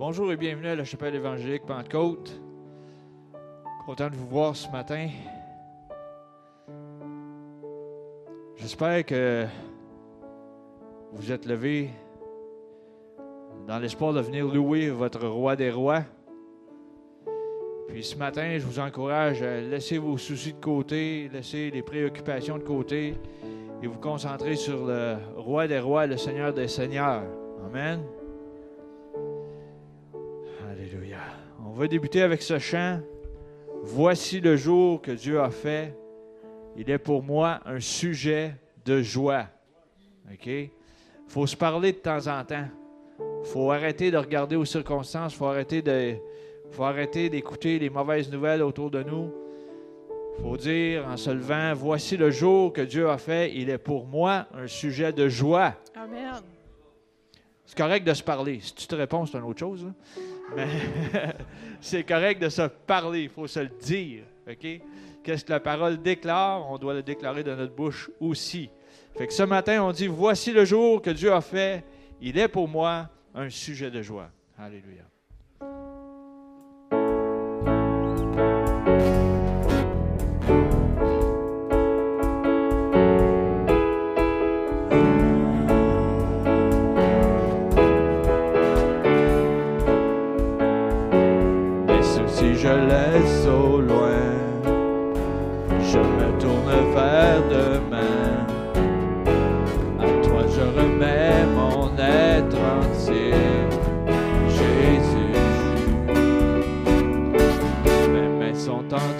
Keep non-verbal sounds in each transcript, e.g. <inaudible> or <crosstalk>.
Bonjour et bienvenue à la chapelle évangélique Pentecôte. Content de vous voir ce matin. J'espère que vous êtes levés dans l'espoir de venir louer votre roi des rois. Puis ce matin, je vous encourage à laisser vos soucis de côté, laisser les préoccupations de côté et vous concentrer sur le roi des rois, le seigneur des seigneurs. Amen. Va débuter avec ce chant. Voici le jour que Dieu a fait. Il est pour moi un sujet de joie. OK? Il faut se parler de temps en temps. Il faut arrêter de regarder aux circonstances. Il faut arrêter de, faut arrêter d'écouter les mauvaises nouvelles autour de nous. Il faut dire en se levant, voici le jour que Dieu a fait. Il est pour moi un sujet de joie. Amen. C'est correct de se parler. Si tu te réponds, c'est une autre chose. <laughs> C'est correct de se parler. Il faut se le dire. Qu'est-ce que la parole déclare? On doit le déclarer de notre bouche aussi. Fait que ce matin, on dit Voici le jour que Dieu a fait. Il est pour moi un sujet de joie. Alléluia.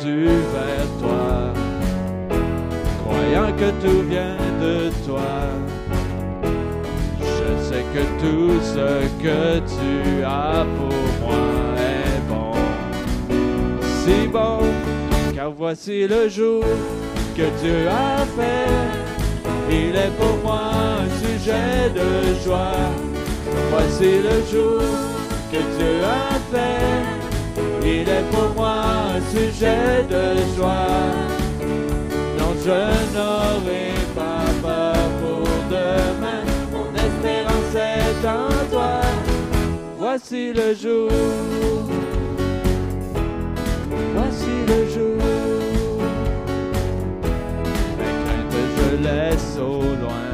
Vers toi, croyant que tout vient de toi. Je sais que tout ce que tu as pour moi est bon, si bon, car voici le jour que Dieu a fait. Il est pour moi un sujet de joie. Voici le jour que Dieu a fait. Il est pour moi un sujet de joie. Non, je n'aurai pas peur pour demain. Mon espérance est en toi. Voici le jour. Voici le jour. Mes craintes, je laisse au loin.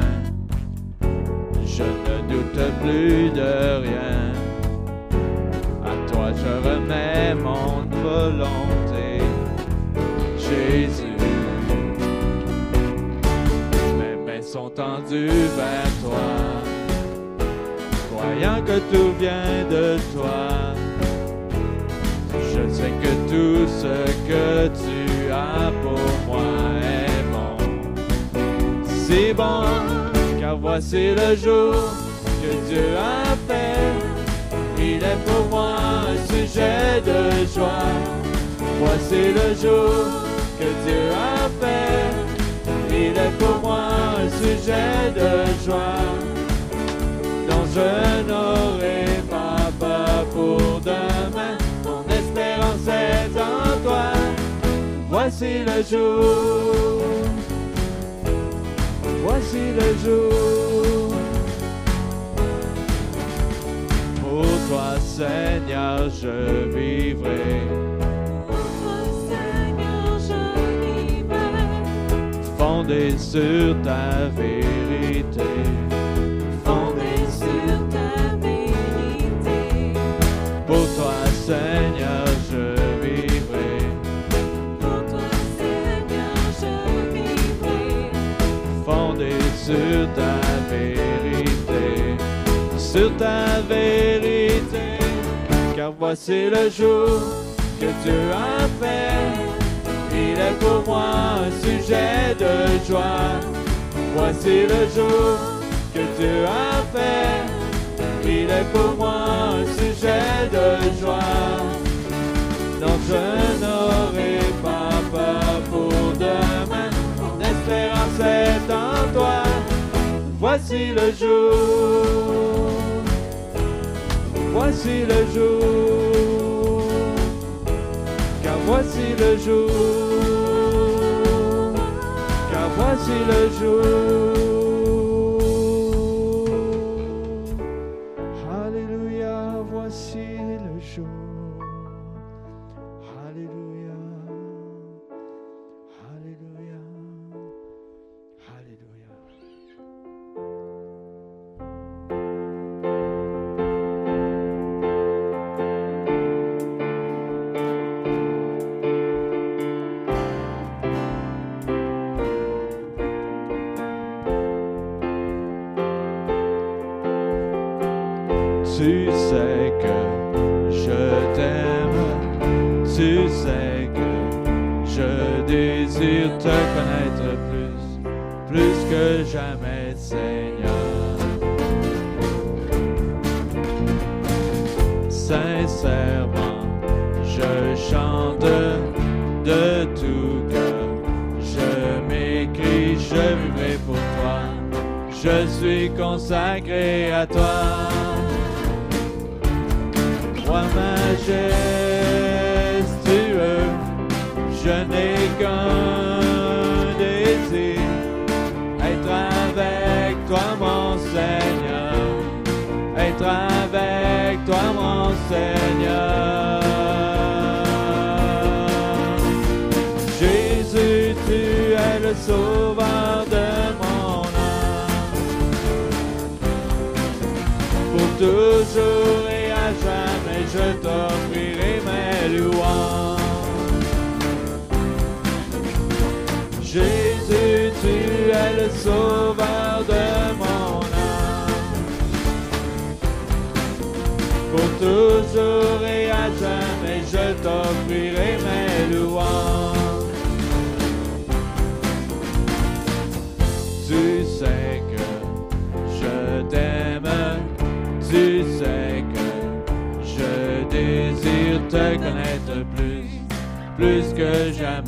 Je ne doute plus de rien. Je remets mon volonté. Jésus. Mes mains sont tendues vers toi, croyant que tout vient de toi. Je sais que tout ce que tu as pour moi est bon. Si bon, car voici le jour que Dieu a. Il est pour moi un sujet de joie. Voici le jour que Dieu a fait. Il est pour moi un sujet de joie. dont je n'aurai pas peur pour demain. Mon espérance est en toi. Voici le jour. Voici le jour. Toi, Seigneur, je vivrai. Seigneur, je vivrai. Fondé sur ta vérité. Fondé sur ta vérité. Pour toi, Seigneur, je vivrai. Pour toi, Seigneur, je vivrai. Fondé sur ta vérité. Sur ta vérité. Voici le jour que Dieu a fait. Il est pour moi un sujet de joie. Voici le jour que Dieu a fait. Il est pour moi un sujet de joie. Non, je n'aurai pas peur pour demain. Mon espérance est en toi. Voici le jour. Voici le jour. Car voici le jour. Car voici le jour. Avec toi mon Seigneur. Jésus, tu es le sauveur de mon âme pour toujours et à jamais, je t'offrirai mes louanges. Jésus, tu es le sauveur t'offrirai mes louanges. Tu sais que je t'aime, tu sais que je désire te connaître plus, plus que jamais,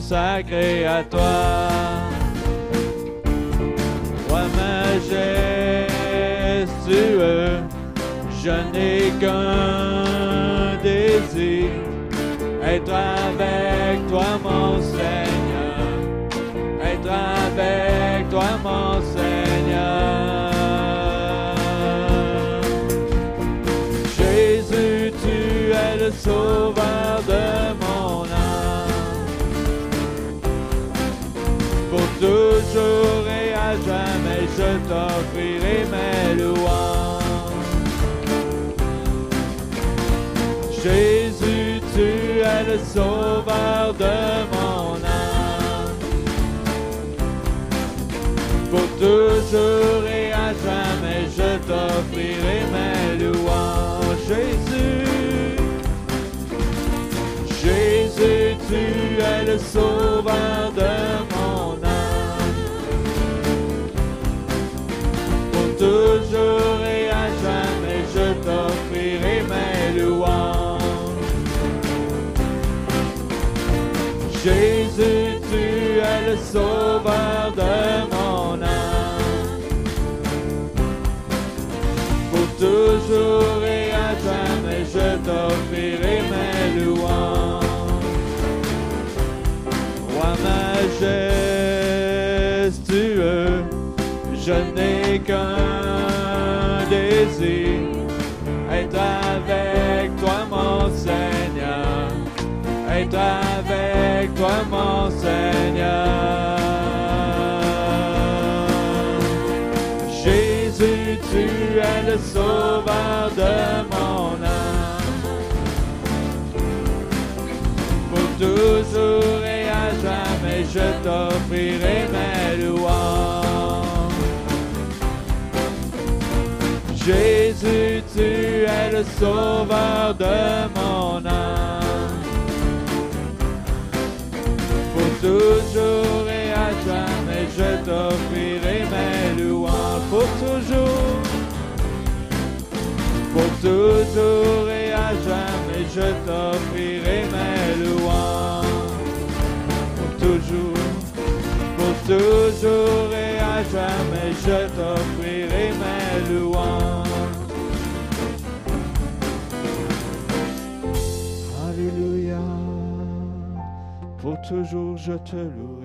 consacré à toi. Roi majestueux, je n'ai qu'un je t'offrirai mes louanges. Jésus, tu es le sauveur de mon âme. Pour toujours et à jamais, je t'offrirai mes louanges. Jésus, Jésus, tu es le sauveur avec toi mon Seigneur. Jésus, tu es le sauveur de mon âme. Pour toujours et à jamais, je t'offrirai mes louanges. Jésus, tu es le sauveur de mon âme. Toujours et à jamais, je t'offrirai mes louanges. Pour toujours, pour toujours et à jamais, je t'offrirai mes louanges. Alléluia. Pour toujours, je te louerai,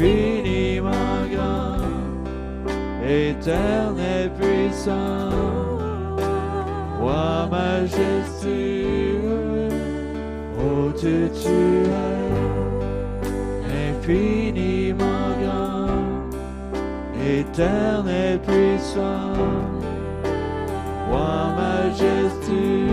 infiniment grand, éternel puissant, roi majestueux, ô Dieu tu es, infiniment grand, éternel puissant, roi majestueux.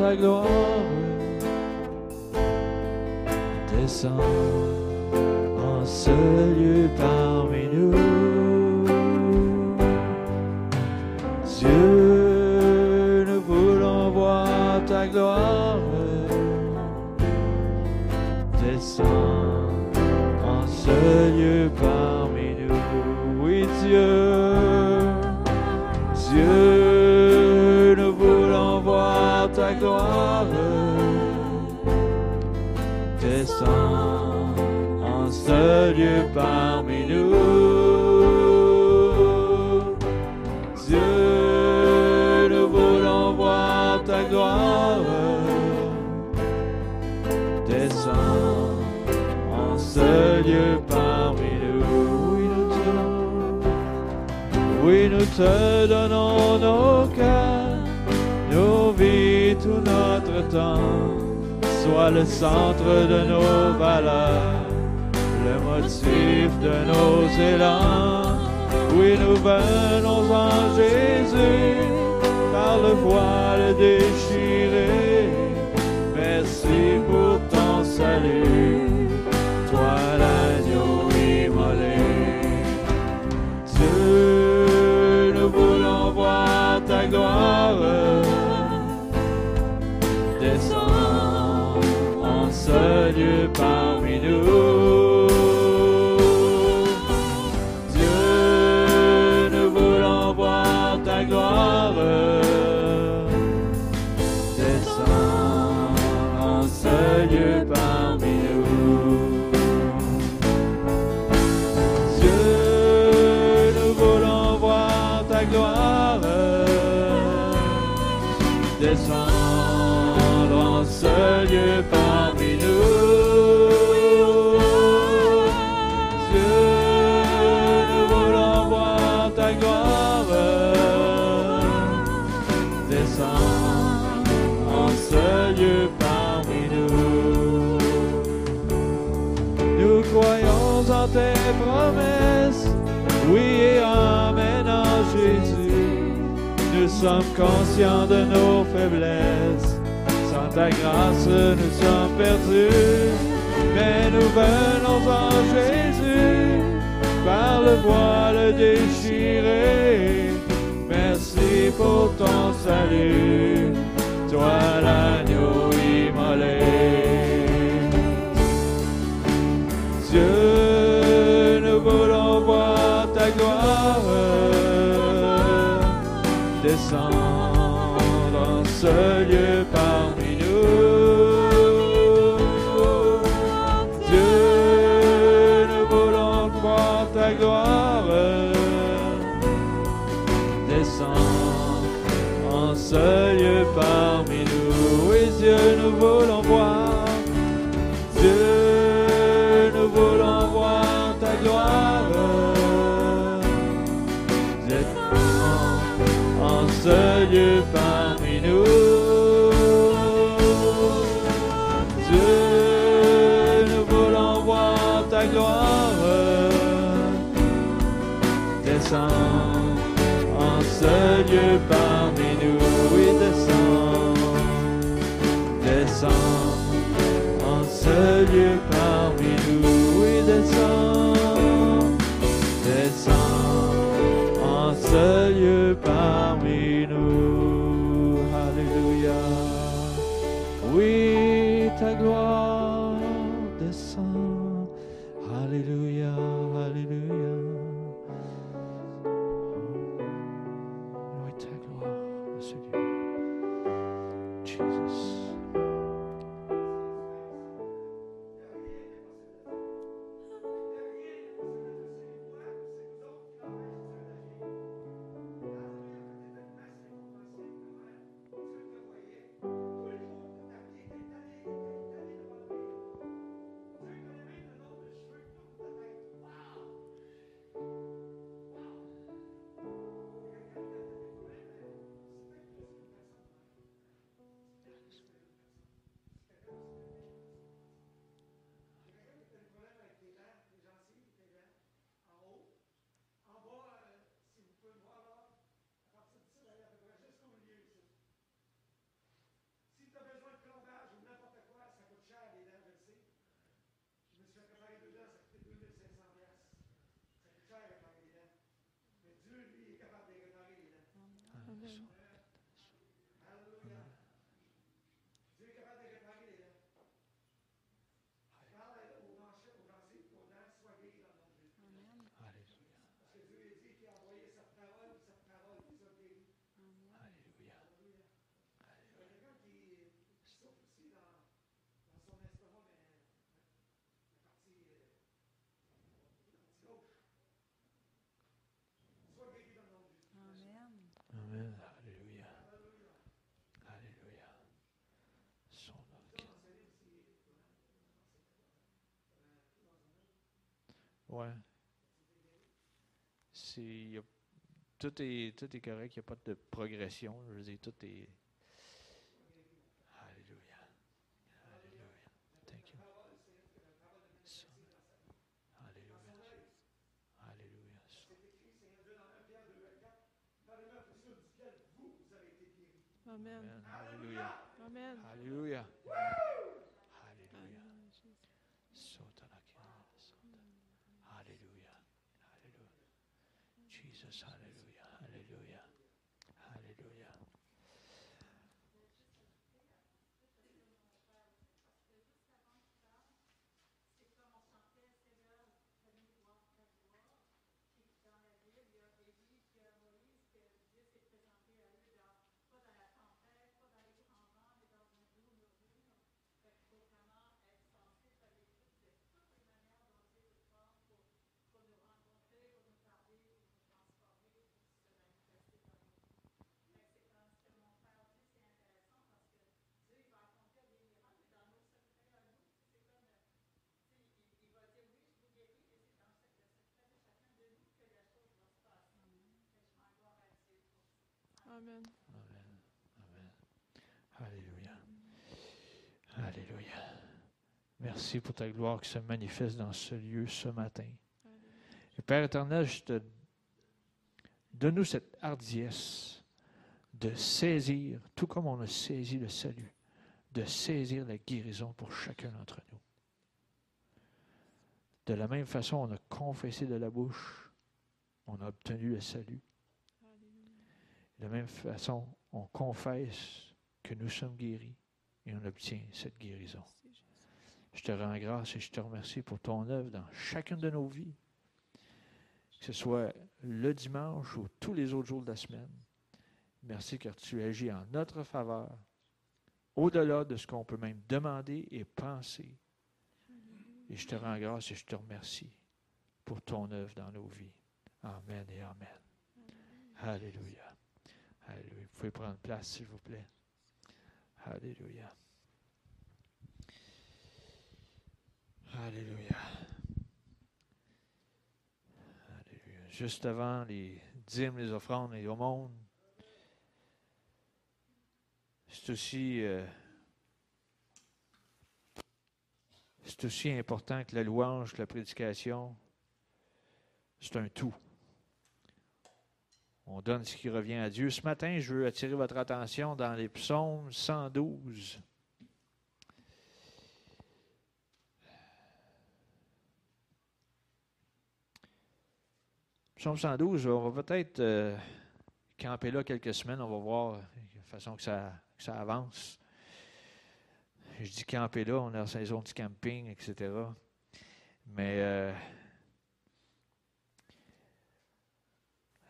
ta gloire descend en ce lieu parmi nous. Dieu, nous voulons voir ta gloire descend en ce lieu parmi nous. Oui, Dieu. en ce lieu parmi nous. Dieu, nous voulons voir ta gloire descendre en ce lieu parmi nous. Oui, nous oui, nous te donnons nos cœurs, nos vies, tout notre temps. Sois le centre de nos valeurs, le motif de nos élans. Oui, nous venons en Jésus, par le voile déchiré. Merci pour ton salut, conscients de nos faiblesses, sans ta grâce nous sommes perdus. Mais nous venons en Jésus, par le voile déchiré. Merci pour ton salut, toi l'agneau immolé. Dieu, nous voulons voir ta gloire descendre en ce lieu parmi nous. Dieu, nous voulons voir ta gloire descendre en ce lieu parmi nous. Oui, Dieu, nous voulons voir. Dieu, nous voulons voir ta gloire. Descends C'est, y a- tout, est, tout est correct, il n'y a pas de progression. Je veux dire, tout est. Alléluia. Alléluia. Thank you. Alléluia. Alléluia. Amen. Amen. Alléluia. Amen. Alléluia. Alléluia. Amen, Jésus. Sotanakina, sota. Alléluia. Alléluia. Jesus, Alléluia. Alléluia. Alléluia. Amen. Amen. Amen. Alléluia. Alléluia. Merci pour ta gloire qui se manifeste dans ce lieu ce matin. Et Père éternel, je te donne-nous cette hardiesse de saisir, tout comme on a saisi le salut, de saisir la guérison pour chacun d'entre nous. De la même façon, on a confessé de la bouche, on a obtenu le salut. De la même façon, on confesse que nous sommes guéris et on obtient cette guérison. Je te rends grâce et je te remercie pour ton œuvre dans chacune de nos vies. Que ce soit le dimanche ou tous les autres jours de la semaine. Merci car tu agis en notre faveur, au-delà de ce qu'on peut même demander et penser. Et je te rends grâce et je te remercie pour ton œuvre dans nos vies. Amen et Amen. Alléluia. Vous pouvez prendre place, s'il vous plaît. Alléluia. Alléluia. Alléluia. Juste avant les dîmes, les offrandes et aumônes, c'est aussi, euh, c'est aussi important que la louange, que la prédication. C'est un tout. On donne ce qui revient à Dieu. Ce matin, je veux attirer votre attention dans les psaumes 112. Psaume 112, on va peut-être euh, camper là quelques semaines. On va voir de façon que ça, que ça avance. Je dis camper là, on est en saison de camping, etc. Mais euh,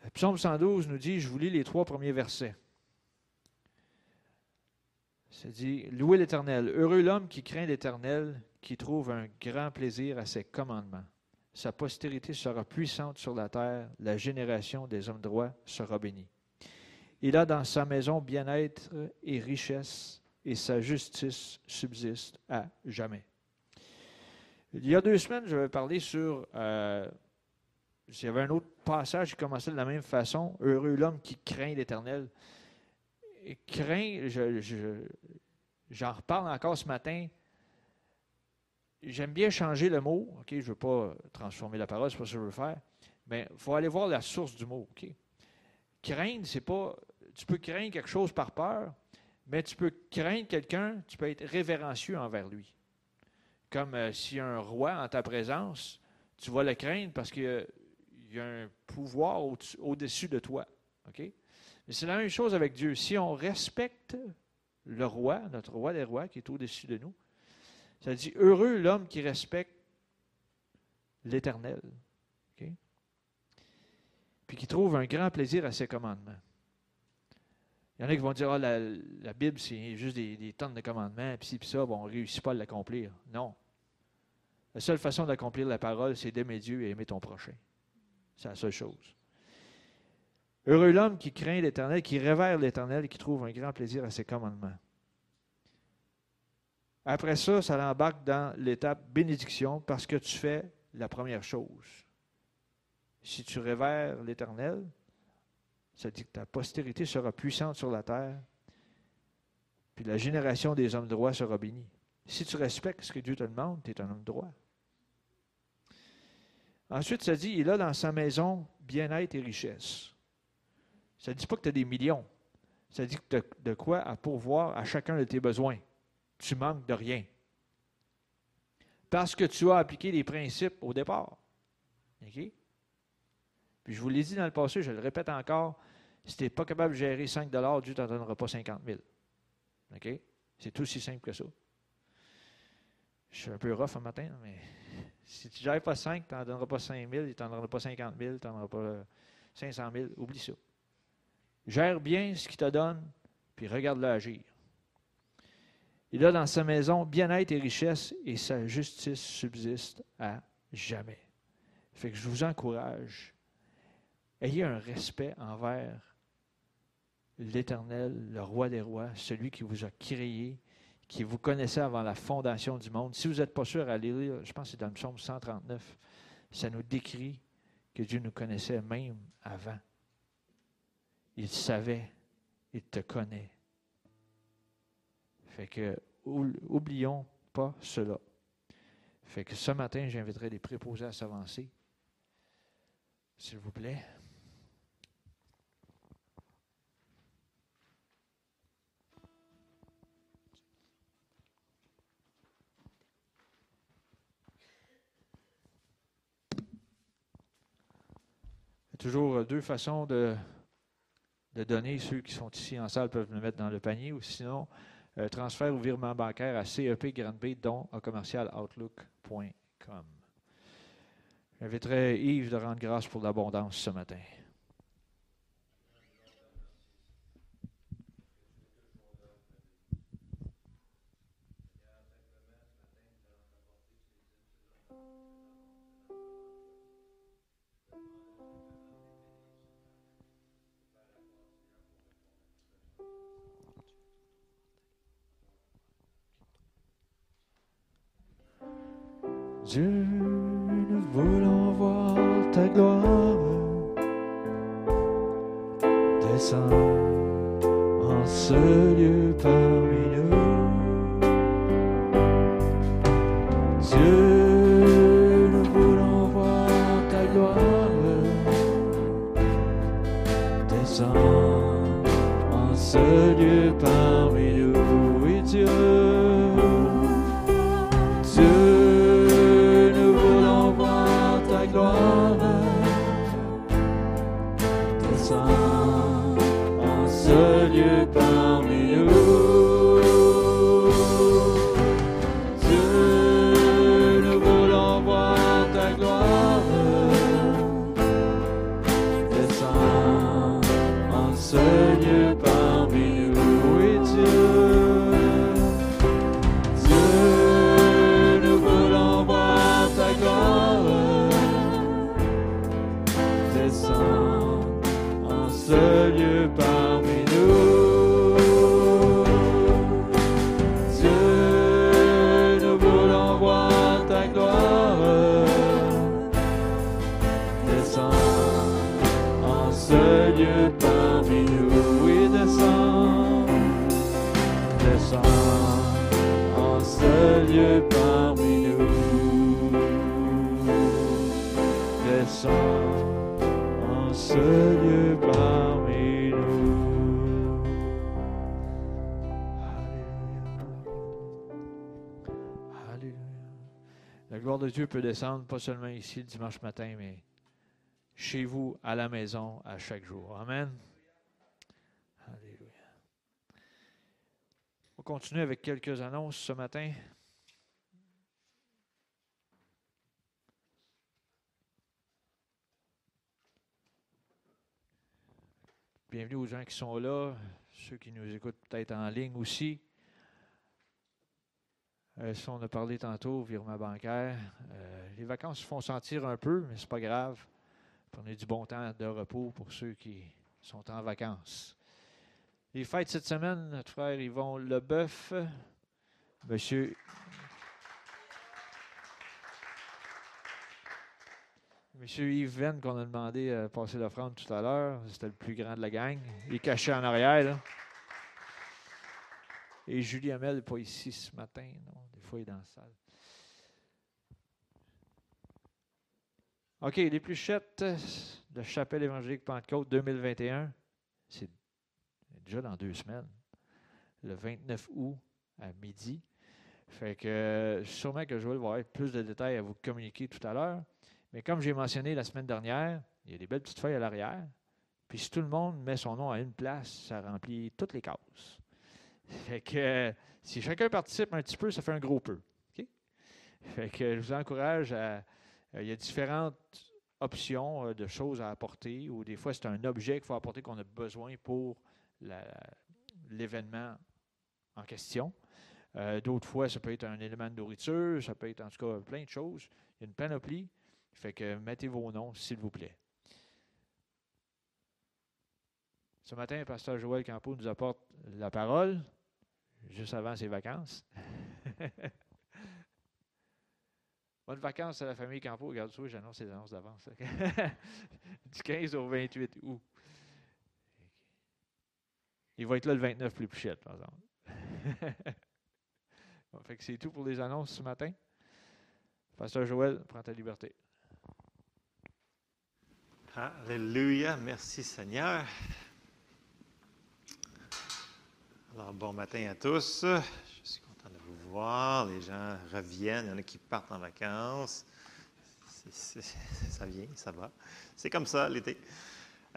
Psaume 112 nous dit, je vous lis les trois premiers versets. Ça dit, Louez l'Éternel. Heureux l'homme qui craint l'Éternel, qui trouve un grand plaisir à ses commandements. Sa postérité sera puissante sur la terre, la génération des hommes droits sera bénie. Il a dans sa maison bien-être et richesse, et sa justice subsiste à jamais. Il y a deux semaines, je vais parler sur. euh, il y avait un autre passage qui commençait de la même façon. Heureux l'homme qui craint l'Éternel. Craint, je- je- j'en reparle encore ce matin. J'aime bien changer le mot. Je ne veux pas transformer la parole, c'est pas ce que je veux faire. Mais il faut aller voir la source du mot. Craindre, c'est pas. Tu peux craindre quelque chose par peur, mais tu peux craindre quelqu'un, tu peux être révérencieux envers lui. Comme euh, a un roi en ta présence, tu vas le craindre parce a- il y a un pouvoir au-dessus de toi. Mais c'est la même chose avec Dieu. Si on respecte le roi, notre roi des rois qui est au-dessus de nous, ça dit heureux l'homme qui respecte l'Éternel. OK? Puis qui trouve un grand plaisir à ses commandements. Il y en a qui vont dire Ah, la, Bible, c'est juste des, tonnes de commandements, puis puis ça, bon, on ne réussit pas à l'accomplir. Non. La seule façon d'accomplir la parole, c'est d'aimer Dieu et aimer ton prochain. C'est la seule chose. Heureux l'homme qui craint l'Éternel, qui révère l'Éternel et qui trouve un grand plaisir à ses commandements. Après ça, ça l'embarque dans l'étape bénédiction parce que tu fais la première chose. Si tu révères l'Éternel, ça dit que ta postérité sera puissante sur la terre, puis la génération des hommes droits sera bénie. Si tu respectes ce que Dieu te demande, tu es un homme droit. Ensuite, ça dit, il a dans sa maison bien-être et richesse. Ça ne dit pas que tu as des millions. Ça dit que tu as de quoi à pourvoir à chacun de tes besoins. Tu manques de rien. Parce que tu as appliqué les principes au départ. OK? Puis je vous l'ai dit dans le passé, je le répète encore, si tu n'es pas capable de gérer 5 Dieu ne t'en donnera pas 50 000. OK? C'est tout aussi simple que ça. Je suis un peu rough un matin, mais si tu ne gères pas 5, tu n'en donneras pas 5 000, tu n'en donneras pas 50 000, tu n'en donneras pas 500 000. Oublie ça. Gère bien ce qu'il te donne, puis regarde-le agir. Il a dans sa maison bien-être et richesse, et sa justice subsiste à jamais. Fait que je vous encourage, ayez un respect envers l'Éternel, le roi des rois, celui qui vous a créé, qui vous connaissait avant la fondation du monde. Si vous n'êtes pas sûr, allez lire, je pense que c'est dans le psaume 139, ça nous décrit que Dieu nous connaissait même avant. Il savait, il te connaît. Fait que, oublions pas cela. Fait que ce matin, j'inviterai les préposés à s'avancer. S'il vous plaît. Toujours deux façons de de donner. Ceux qui sont ici en salle peuvent le mettre dans le panier ou sinon, euh, transfert ou virement bancaire à CEP Grand B, dont à commercialoutlook.com. J'inviterai Yves de rendre grâce pour l'abondance ce matin. Dieu, nous voulons voir ta gloire descendre en ce lieu de Dieu peut descendre pas seulement ici le dimanche matin, mais chez vous, à la maison, à chaque jour. Amen. Alléluia. On continue avec quelques annonces ce matin. Bienvenue aux gens qui sont là, ceux qui nous écoutent peut-être en ligne aussi. Euh, ça, on a parlé tantôt, virement bancaire. Euh, les vacances se font sentir un peu, mais c'est pas grave. Prenez du bon temps de repos pour ceux qui sont en vacances. Les fêtes cette semaine, notre frère Yvon Leboeuf, Monsieur. Monsieur Yves Venn, qu'on a demandé à passer l'offrande tout à l'heure, c'était le plus grand de la gang. Il est caché en arrière, là. Et Julie Hamel n'est pas ici ce matin. Est dans la salle. OK, les pluchettes de Chapelle évangélique Pentecôte 2021, c'est déjà dans deux semaines, le 29 août à midi. Fait que sûrement que Joël va avoir plus de détails à vous communiquer tout à l'heure. Mais comme j'ai mentionné la semaine dernière, il y a des belles petites feuilles à l'arrière. Puis si tout le monde met son nom à une place, ça remplit toutes les cases. Fait que euh, si chacun participe un petit peu, ça fait un gros peu. Fait que je vous encourage à. euh, il y a différentes options euh, de choses à apporter, ou des fois c'est un objet qu'il faut apporter qu'on a besoin pour l'événement en question. D'autres fois, ça peut être un élément de nourriture, ça peut être en tout cas plein de choses. Il y a une panoplie. Fait que mettez vos noms, s'il vous plaît. Ce matin, pasteur Joël Campo nous apporte la parole, juste avant ses vacances. <laughs> Bonnes vacances à la famille Campo. Regarde ça, j'annonce les annonces d'avance. <laughs> du 15 au 28 août. Il va être là le 29 plus puchette, par exemple. <laughs> C'est tout pour les annonces ce matin. Pasteur Joël, prends ta liberté. Alléluia, merci Seigneur. Alors, bon matin à tous. Je suis content de vous voir. Les gens reviennent, il y en a qui partent en vacances. <laughs> Ça vient, ça va. C'est comme ça l'été.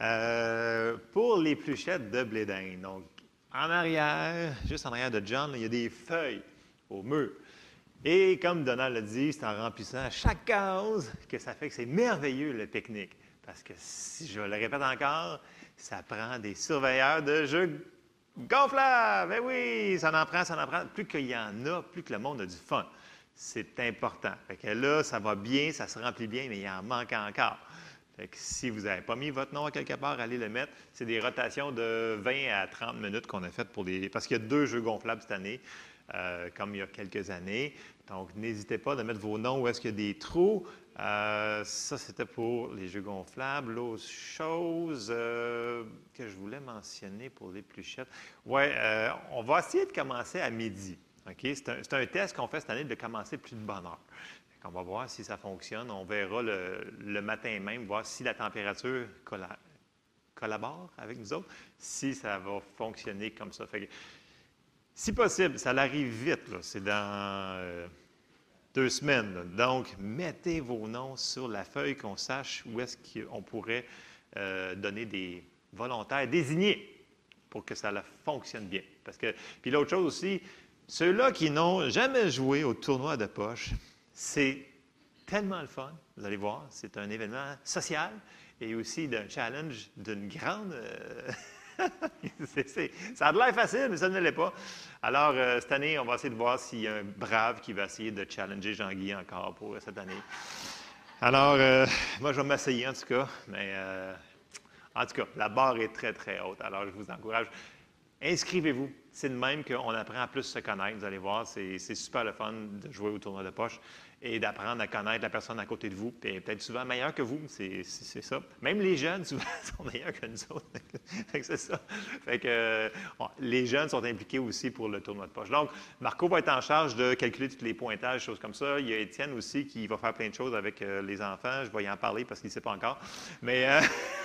Euh, pour les pluchettes de blé donc en arrière, juste en arrière de John, il y a des feuilles au mur. Et comme Donald l'a dit, c'est en remplissant chaque case que ça fait que c'est merveilleux le pique-nique. Parce que, si je le répète encore, ça prend des surveilleurs de jeux gonflables. Ben oui, ça en prend, ça en prend. Plus qu'il y en a, plus que le monde a du fun. C'est important. Fait que là, ça va bien, ça se remplit bien, mais il en manque encore. Fait si vous n'avez pas mis votre nom à quelque part, allez le mettre. C'est des rotations de 20 à 30 minutes qu'on a faites pour les. Parce qu'il y a deux jeux gonflables cette année, euh, comme il y a quelques années. Donc, n'hésitez pas de mettre vos noms où est-ce qu'il y a des trous. Euh, ça, c'était pour les jeux gonflables. L'autre chose euh, que je voulais mentionner pour les pluchettes, oui, on va essayer de commencer à midi. C'est un, test qu'on fait cette année de commencer plus de bonne heure. Qu'on va voir si ça fonctionne. On verra le, matin même, voir si la température colla- collabore avec nous autres, si ça va fonctionner comme ça. Si possible, ça arrive vite. C'est dans euh, deux semaines. Donc, mettez vos noms sur la feuille qu'on sache où est-ce qu'on pourrait euh, donner des volontaires désignés pour que ça fonctionne bien. Parce que, puis l'autre chose aussi, ceux-là qui n'ont jamais joué au tournoi de poche, c'est tellement le fun. Vous allez voir, c'est un événement social et aussi d'un challenge d'une grande. euh, <laughs> ça a l'air facile, mais ça ne l'est pas. Alors, euh, cette année, on va essayer de voir s'il y a un brave qui va essayer de challenger Jean-Guy encore pour cette année. Alors, euh, moi, je vais m'essayer en tout cas, mais euh, en tout cas, la barre est très, très haute. Alors, je vous encourage. Inscrivez-vous. C'est de même qu'on apprend à plus se connaître. Vous allez voir, c'est super le fun de jouer au tournoi de poche et d'apprendre à connaître la personne à côté de vous. Puis peut-être souvent meilleure que vous. C'est ça. Même les jeunes, <laughs> souvent, sont meilleurs que nous autres. <laughs> C'est ça. Fait euh, les jeunes sont impliqués aussi pour le tournoi de poche. Donc, Marco va être en charge de calculer tous les pointages, choses comme ça. Il y a Étienne aussi qui va faire plein de choses avec euh, les enfants. Je vais y en parler parce qu'il ne sait pas encore. Mais. euh,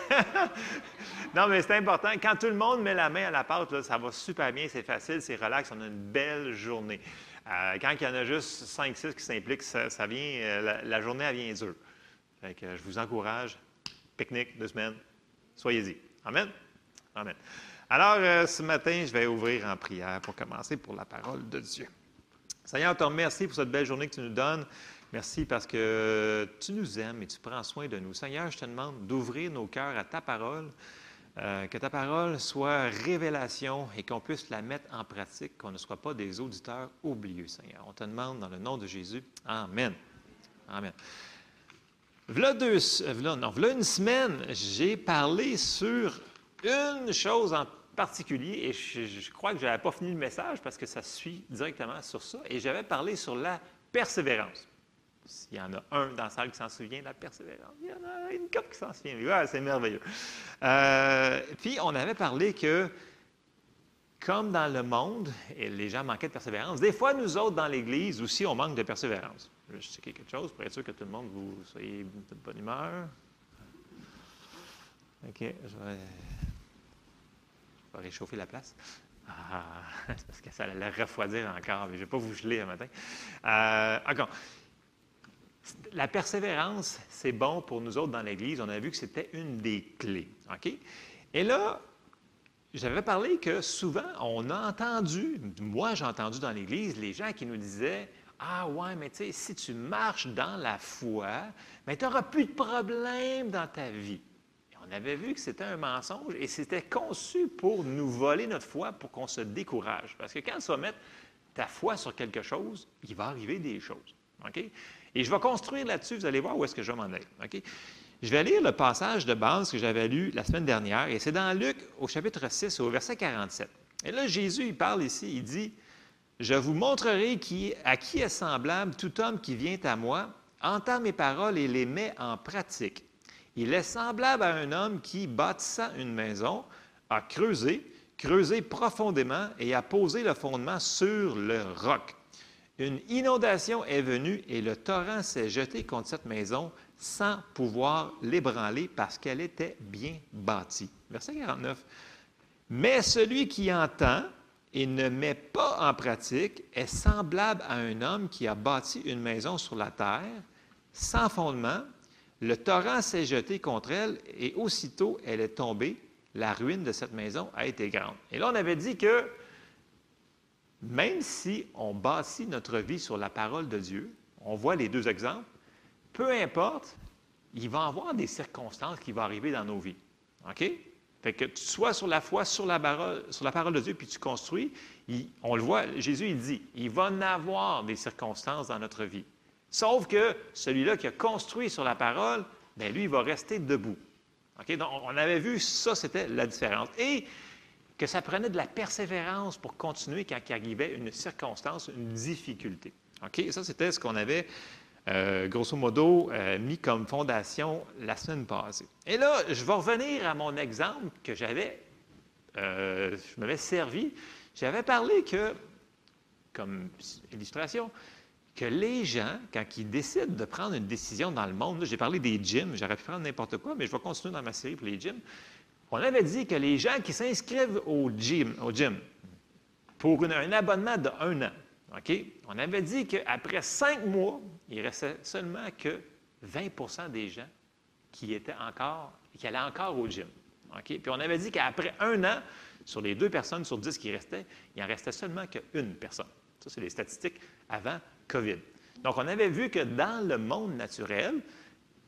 <laughs> non, mais c'est important. Quand tout le monde met la main à la pâte, là, ça va super bien, c'est facile, c'est relax, on a une belle journée. Euh, quand il y en a juste 5-6 qui s'impliquent, ça, vient, euh, la, journée, elle vient dure. Euh, je vous encourage. Pique-nique, deux semaines. Soyez-y. Amen. Amen. Alors, ce matin, je vais ouvrir en prière pour commencer pour la parole de Dieu. Seigneur, te remercie pour cette belle journée que tu nous donnes. Merci parce que tu nous aimes et tu prends soin de nous. Seigneur, je te demande d'ouvrir nos cœurs à ta parole, euh, que ta parole soit révélation et qu'on puisse la mettre en pratique, qu'on ne soit pas des auditeurs oublieux, Seigneur. On te demande dans le nom de Jésus. Amen. Amen. V'là, deux, euh, non, v'là une semaine, j'ai parlé sur une chose en particulier et je, je crois que je n'avais pas fini le message parce que ça suit directement sur ça. Et j'avais parlé sur la persévérance. S'il y en a un dans la salle qui s'en souvient de la persévérance, il y en a une couple qui s'en souvient. C'est merveilleux. Euh, puis, on avait parlé que, comme dans le monde, les gens manquaient de persévérance, des fois, nous autres, dans l'Église aussi, on manque de persévérance. Je vais quelque chose pour être sûr que tout le monde, vous soyez de bonne humeur. OK, je vais, je vais réchauffer la place. Ah, <laughs> parce que ça allait refroidir encore, mais je ne vais pas vous geler un matin. Euh, encore. La persévérance, c'est bon pour nous autres dans l'Église. On a vu que c'était une des clés. Et là, j'avais parlé que souvent, on a entendu, moi j'ai entendu dans l'Église, les gens qui nous disaient Ah ouais, mais tu sais, si tu marches dans la foi, mais tu n'auras plus de problème dans ta vie. Et on avait vu que c'était un mensonge et c'était conçu pour nous voler notre foi, pour qu'on se décourage. Parce que quand tu vas mettre ta foi sur quelque chose, il va arriver des choses. OK? Et je vais construire là-dessus, vous allez voir où est-ce que je m'en aller. Je vais lire le passage de base que j'avais lu la semaine dernière, et c'est dans Luc au chapitre 6, au verset 47. Et là, Jésus, il parle ici, il dit, Je vous montrerai qui, à qui est semblable tout homme qui vient à moi, entend mes paroles et les met en pratique. Il est semblable à un homme qui, bâtissant une maison, a creusé, creusé profondément et a posé le fondement sur le roc. Une inondation est venue et le torrent s'est jeté contre cette maison sans pouvoir l'ébranler parce qu'elle était bien bâtie. Verset 49. Mais celui qui entend et ne met pas en pratique est semblable à un homme qui a bâti une maison sur la terre sans fondement. Le torrent s'est jeté contre elle et aussitôt elle est tombée. La ruine de cette maison a été grande. Et là, on avait dit que même si on bâtit notre vie sur la parole de Dieu, on voit les deux exemples, peu importe, il va y avoir des circonstances qui vont arriver dans nos vies. OK? Fait que tu sois sur la foi, sur la parole, sur la parole de Dieu, puis tu construis, on le voit, Jésus, il dit, il va en avoir des circonstances dans notre vie. Sauf que celui-là qui a construit sur la parole, bien, lui, il va rester debout. OK? Donc, on avait vu ça, c'était la différence. Que ça prenait de la persévérance pour continuer quand il une circonstance, une difficulté. OK? Ça, c'était ce qu'on avait, euh, grosso modo, euh, mis comme fondation la semaine passée. Et là, je vais revenir à mon exemple que j'avais, euh, je m'avais servi. J'avais parlé que, comme illustration, que les gens, quand ils décident de prendre une décision dans le monde, j'ai parlé des gyms, j'aurais pu prendre n'importe quoi, mais je vais continuer dans ma série pour les gyms. On avait dit que les gens qui s'inscrivent au gym, au gym pour un abonnement de un an? On avait dit qu'après cinq mois, il restait seulement que 20% des gens qui étaient encore, qui allaient encore au gym. Puis on avait dit qu'après un an, sur les deux personnes sur dix qui restaient, il en restait seulement qu'une personne. Ça, c'est les statistiques avant COVID. Donc, on avait vu que dans le monde naturel,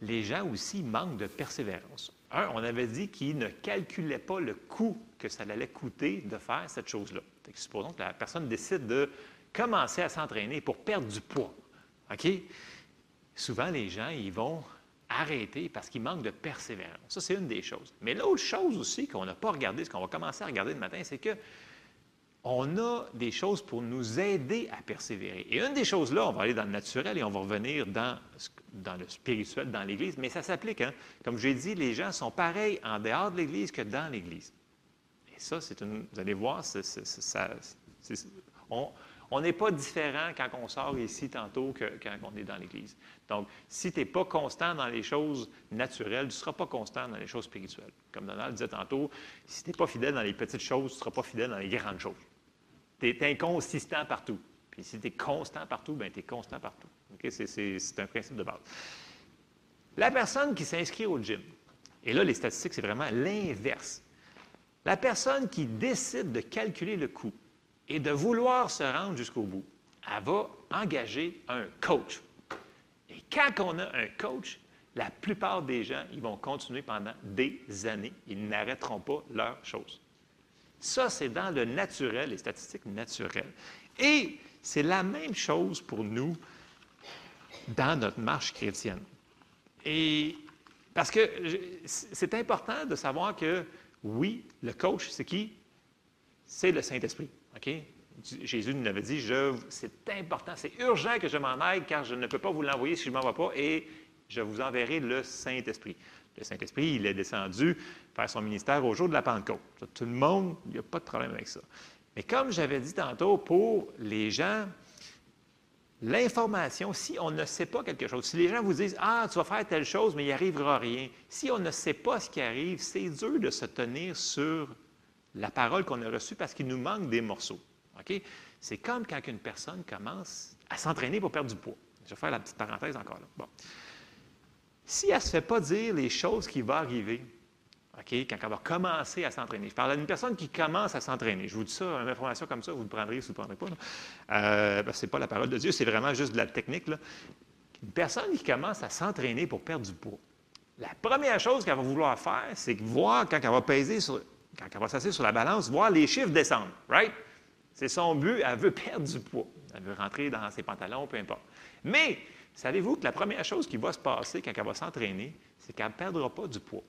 les gens aussi manquent de persévérance. Un, on avait dit qu'ils ne calculaient pas le coût que ça allait coûter de faire cette chose-là. Supposons que la personne décide de commencer à s'entraîner pour perdre du poids. OK? Souvent, les gens, ils vont arrêter parce qu'ils manquent de persévérance. Ça, c'est une des choses. Mais l'autre chose aussi qu'on n'a pas regardé, ce qu'on va commencer à regarder le matin, c'est que on a des choses pour nous aider à persévérer. Et une des choses là, on va aller dans le naturel et on va revenir dans, le spirituel, dans l'Église, mais ça s'applique. Hein? Comme j'ai dit, les gens sont pareils en dehors de l'Église que dans l'Église. Et ça, c'est. Vous allez voir, on n'est pas différent quand on sort ici tantôt que quand on est dans l'Église. Donc, si tu n'es pas constant dans les choses naturelles, tu ne seras pas constant dans les choses spirituelles. Comme Donald disait tantôt, si tu n'es pas fidèle dans les petites choses, tu ne seras pas fidèle dans les grandes choses tu es inconsistant partout. Puis si tu es constant partout, bien, tu es constant partout. C'est un principe de base. La personne qui s'inscrit au gym, et là, les statistiques, c'est vraiment l'inverse. La personne qui décide de calculer le coût et de vouloir se rendre jusqu'au bout, elle va engager un coach. Et quand on a un coach, la plupart des gens, ils vont continuer pendant des années. Ils n'arrêteront pas leurs choses. Ça, c'est dans le naturel, les statistiques naturelles. Et c'est la même chose pour nous dans notre marche chrétienne. Et parce que c'est important de savoir que, oui, le coach, c'est qui? C'est le Saint-Esprit. OK? Jésus nous avait dit, c'est important, c'est urgent que je m'en aille car je ne peux pas vous l'envoyer si je ne m'en vais pas et je vous enverrai le Saint-Esprit. Le Saint-Esprit, il est descendu faire son ministère au jour de la Pentecôte. Tout le monde, il n'y a pas de problème avec ça. Mais comme j'avais dit tantôt, pour les gens, l'information, si on ne sait pas quelque chose, si les gens vous disent Ah, tu vas faire telle chose, mais il n'y arrivera rien, si on ne sait pas ce qui arrive, c'est dur de se tenir sur la parole qu'on a reçue parce qu'il nous manque des morceaux. C'est comme quand une personne commence à s'entraîner pour perdre du poids. Je vais faire la petite parenthèse encore là. Bon. Si elle ne se fait pas dire les choses qui vont arriver, OK, quand elle va commencer à s'entraîner. Je parle d'une personne qui commence à s'entraîner. Je vous dis ça, une information comme ça, vous le prendrez ou vous ne le prendrez pas. Euh, ce n'est pas la parole de Dieu, c'est vraiment juste de la technique. Une personne qui commence à s'entraîner pour perdre du poids, la première chose qu'elle va vouloir faire, c'est voir quand elle va peser sur, quand elle va s'asseoir sur la balance, voir les chiffres descendre, right? C'est son but, elle veut perdre du poids. Elle veut rentrer dans ses pantalons, peu importe. Mais, savez-vous que la première chose qui va se passer quand elle va s'entraîner, c'est qu'elle ne perdra pas du poids.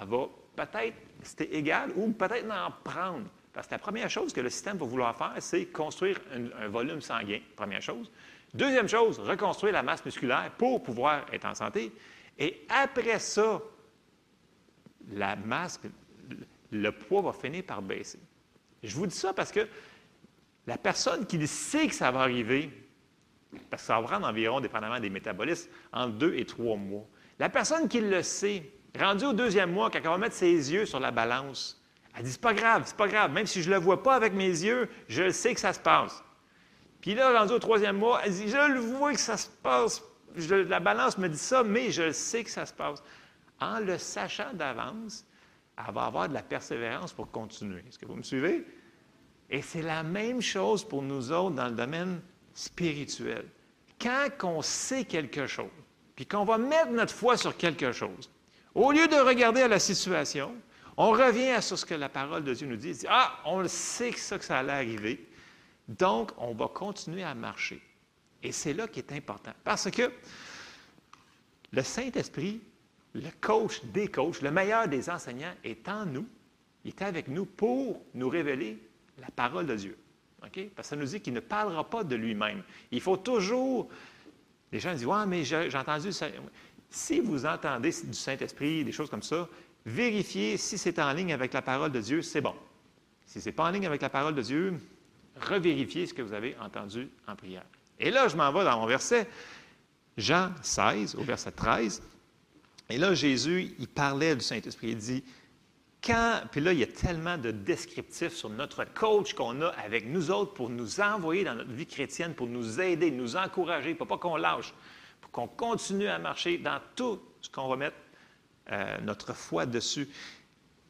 Elle va peut-être rester égale ou peut-être en prendre. Parce que la première chose que le système va vouloir faire, c'est construire un, un volume sanguin, première chose. Deuxième chose, reconstruire la masse musculaire pour pouvoir être en santé. Et après ça, la masse, le poids va finir par baisser. Je vous dis ça parce que la personne qui sait que ça va arriver, parce que ça va prendre environ, dépendamment des métabolismes, entre deux et trois mois. La personne qui le sait, rendue au deuxième mois, quand elle va mettre ses yeux sur la balance, elle dit, c'est pas grave, c'est pas grave, même si je ne le vois pas avec mes yeux, je sais que ça se passe. Puis là, rendu au troisième mois, elle dit, je le vois que ça se passe, la balance me dit ça, mais je sais que ça se passe. En le sachant d'avance, elle va avoir de la persévérance pour continuer. Est-ce que vous me suivez? Et c'est la même chose pour nous autres dans le domaine spirituel. Quand on sait quelque chose, puis qu'on va mettre notre foi sur quelque chose, au lieu de regarder à la situation, on revient sur ce que la parole de Dieu nous dit, ah, on le sait que ça, que ça allait arriver. Donc, on va continuer à marcher. Et c'est là qui est important. Parce que le Saint-Esprit, le coach des coachs, le meilleur des enseignants est en nous. Il est avec nous pour nous révéler la parole de Dieu. Parce que ça nous dit qu'il ne parlera pas de lui-même. Il faut toujours. Les gens disent Ouais, mais j'ai entendu. ça. Si vous entendez du Saint-Esprit, des choses comme ça, vérifiez si c'est en ligne avec la parole de Dieu, c'est bon. Si ce n'est pas en ligne avec la parole de Dieu, revérifiez ce que vous avez entendu en prière. Et là, je m'en vais dans mon verset, Jean 16, au verset 13. Et là, Jésus, il parlait du Saint-Esprit. Il dit, quand, puis là, il y a tellement de descriptifs sur notre coach qu'on a avec nous autres pour nous envoyer dans notre vie chrétienne, pour nous aider, nous encourager, pour pas qu'on lâche, pour qu'on continue à marcher dans tout ce qu'on va mettre euh, notre foi dessus.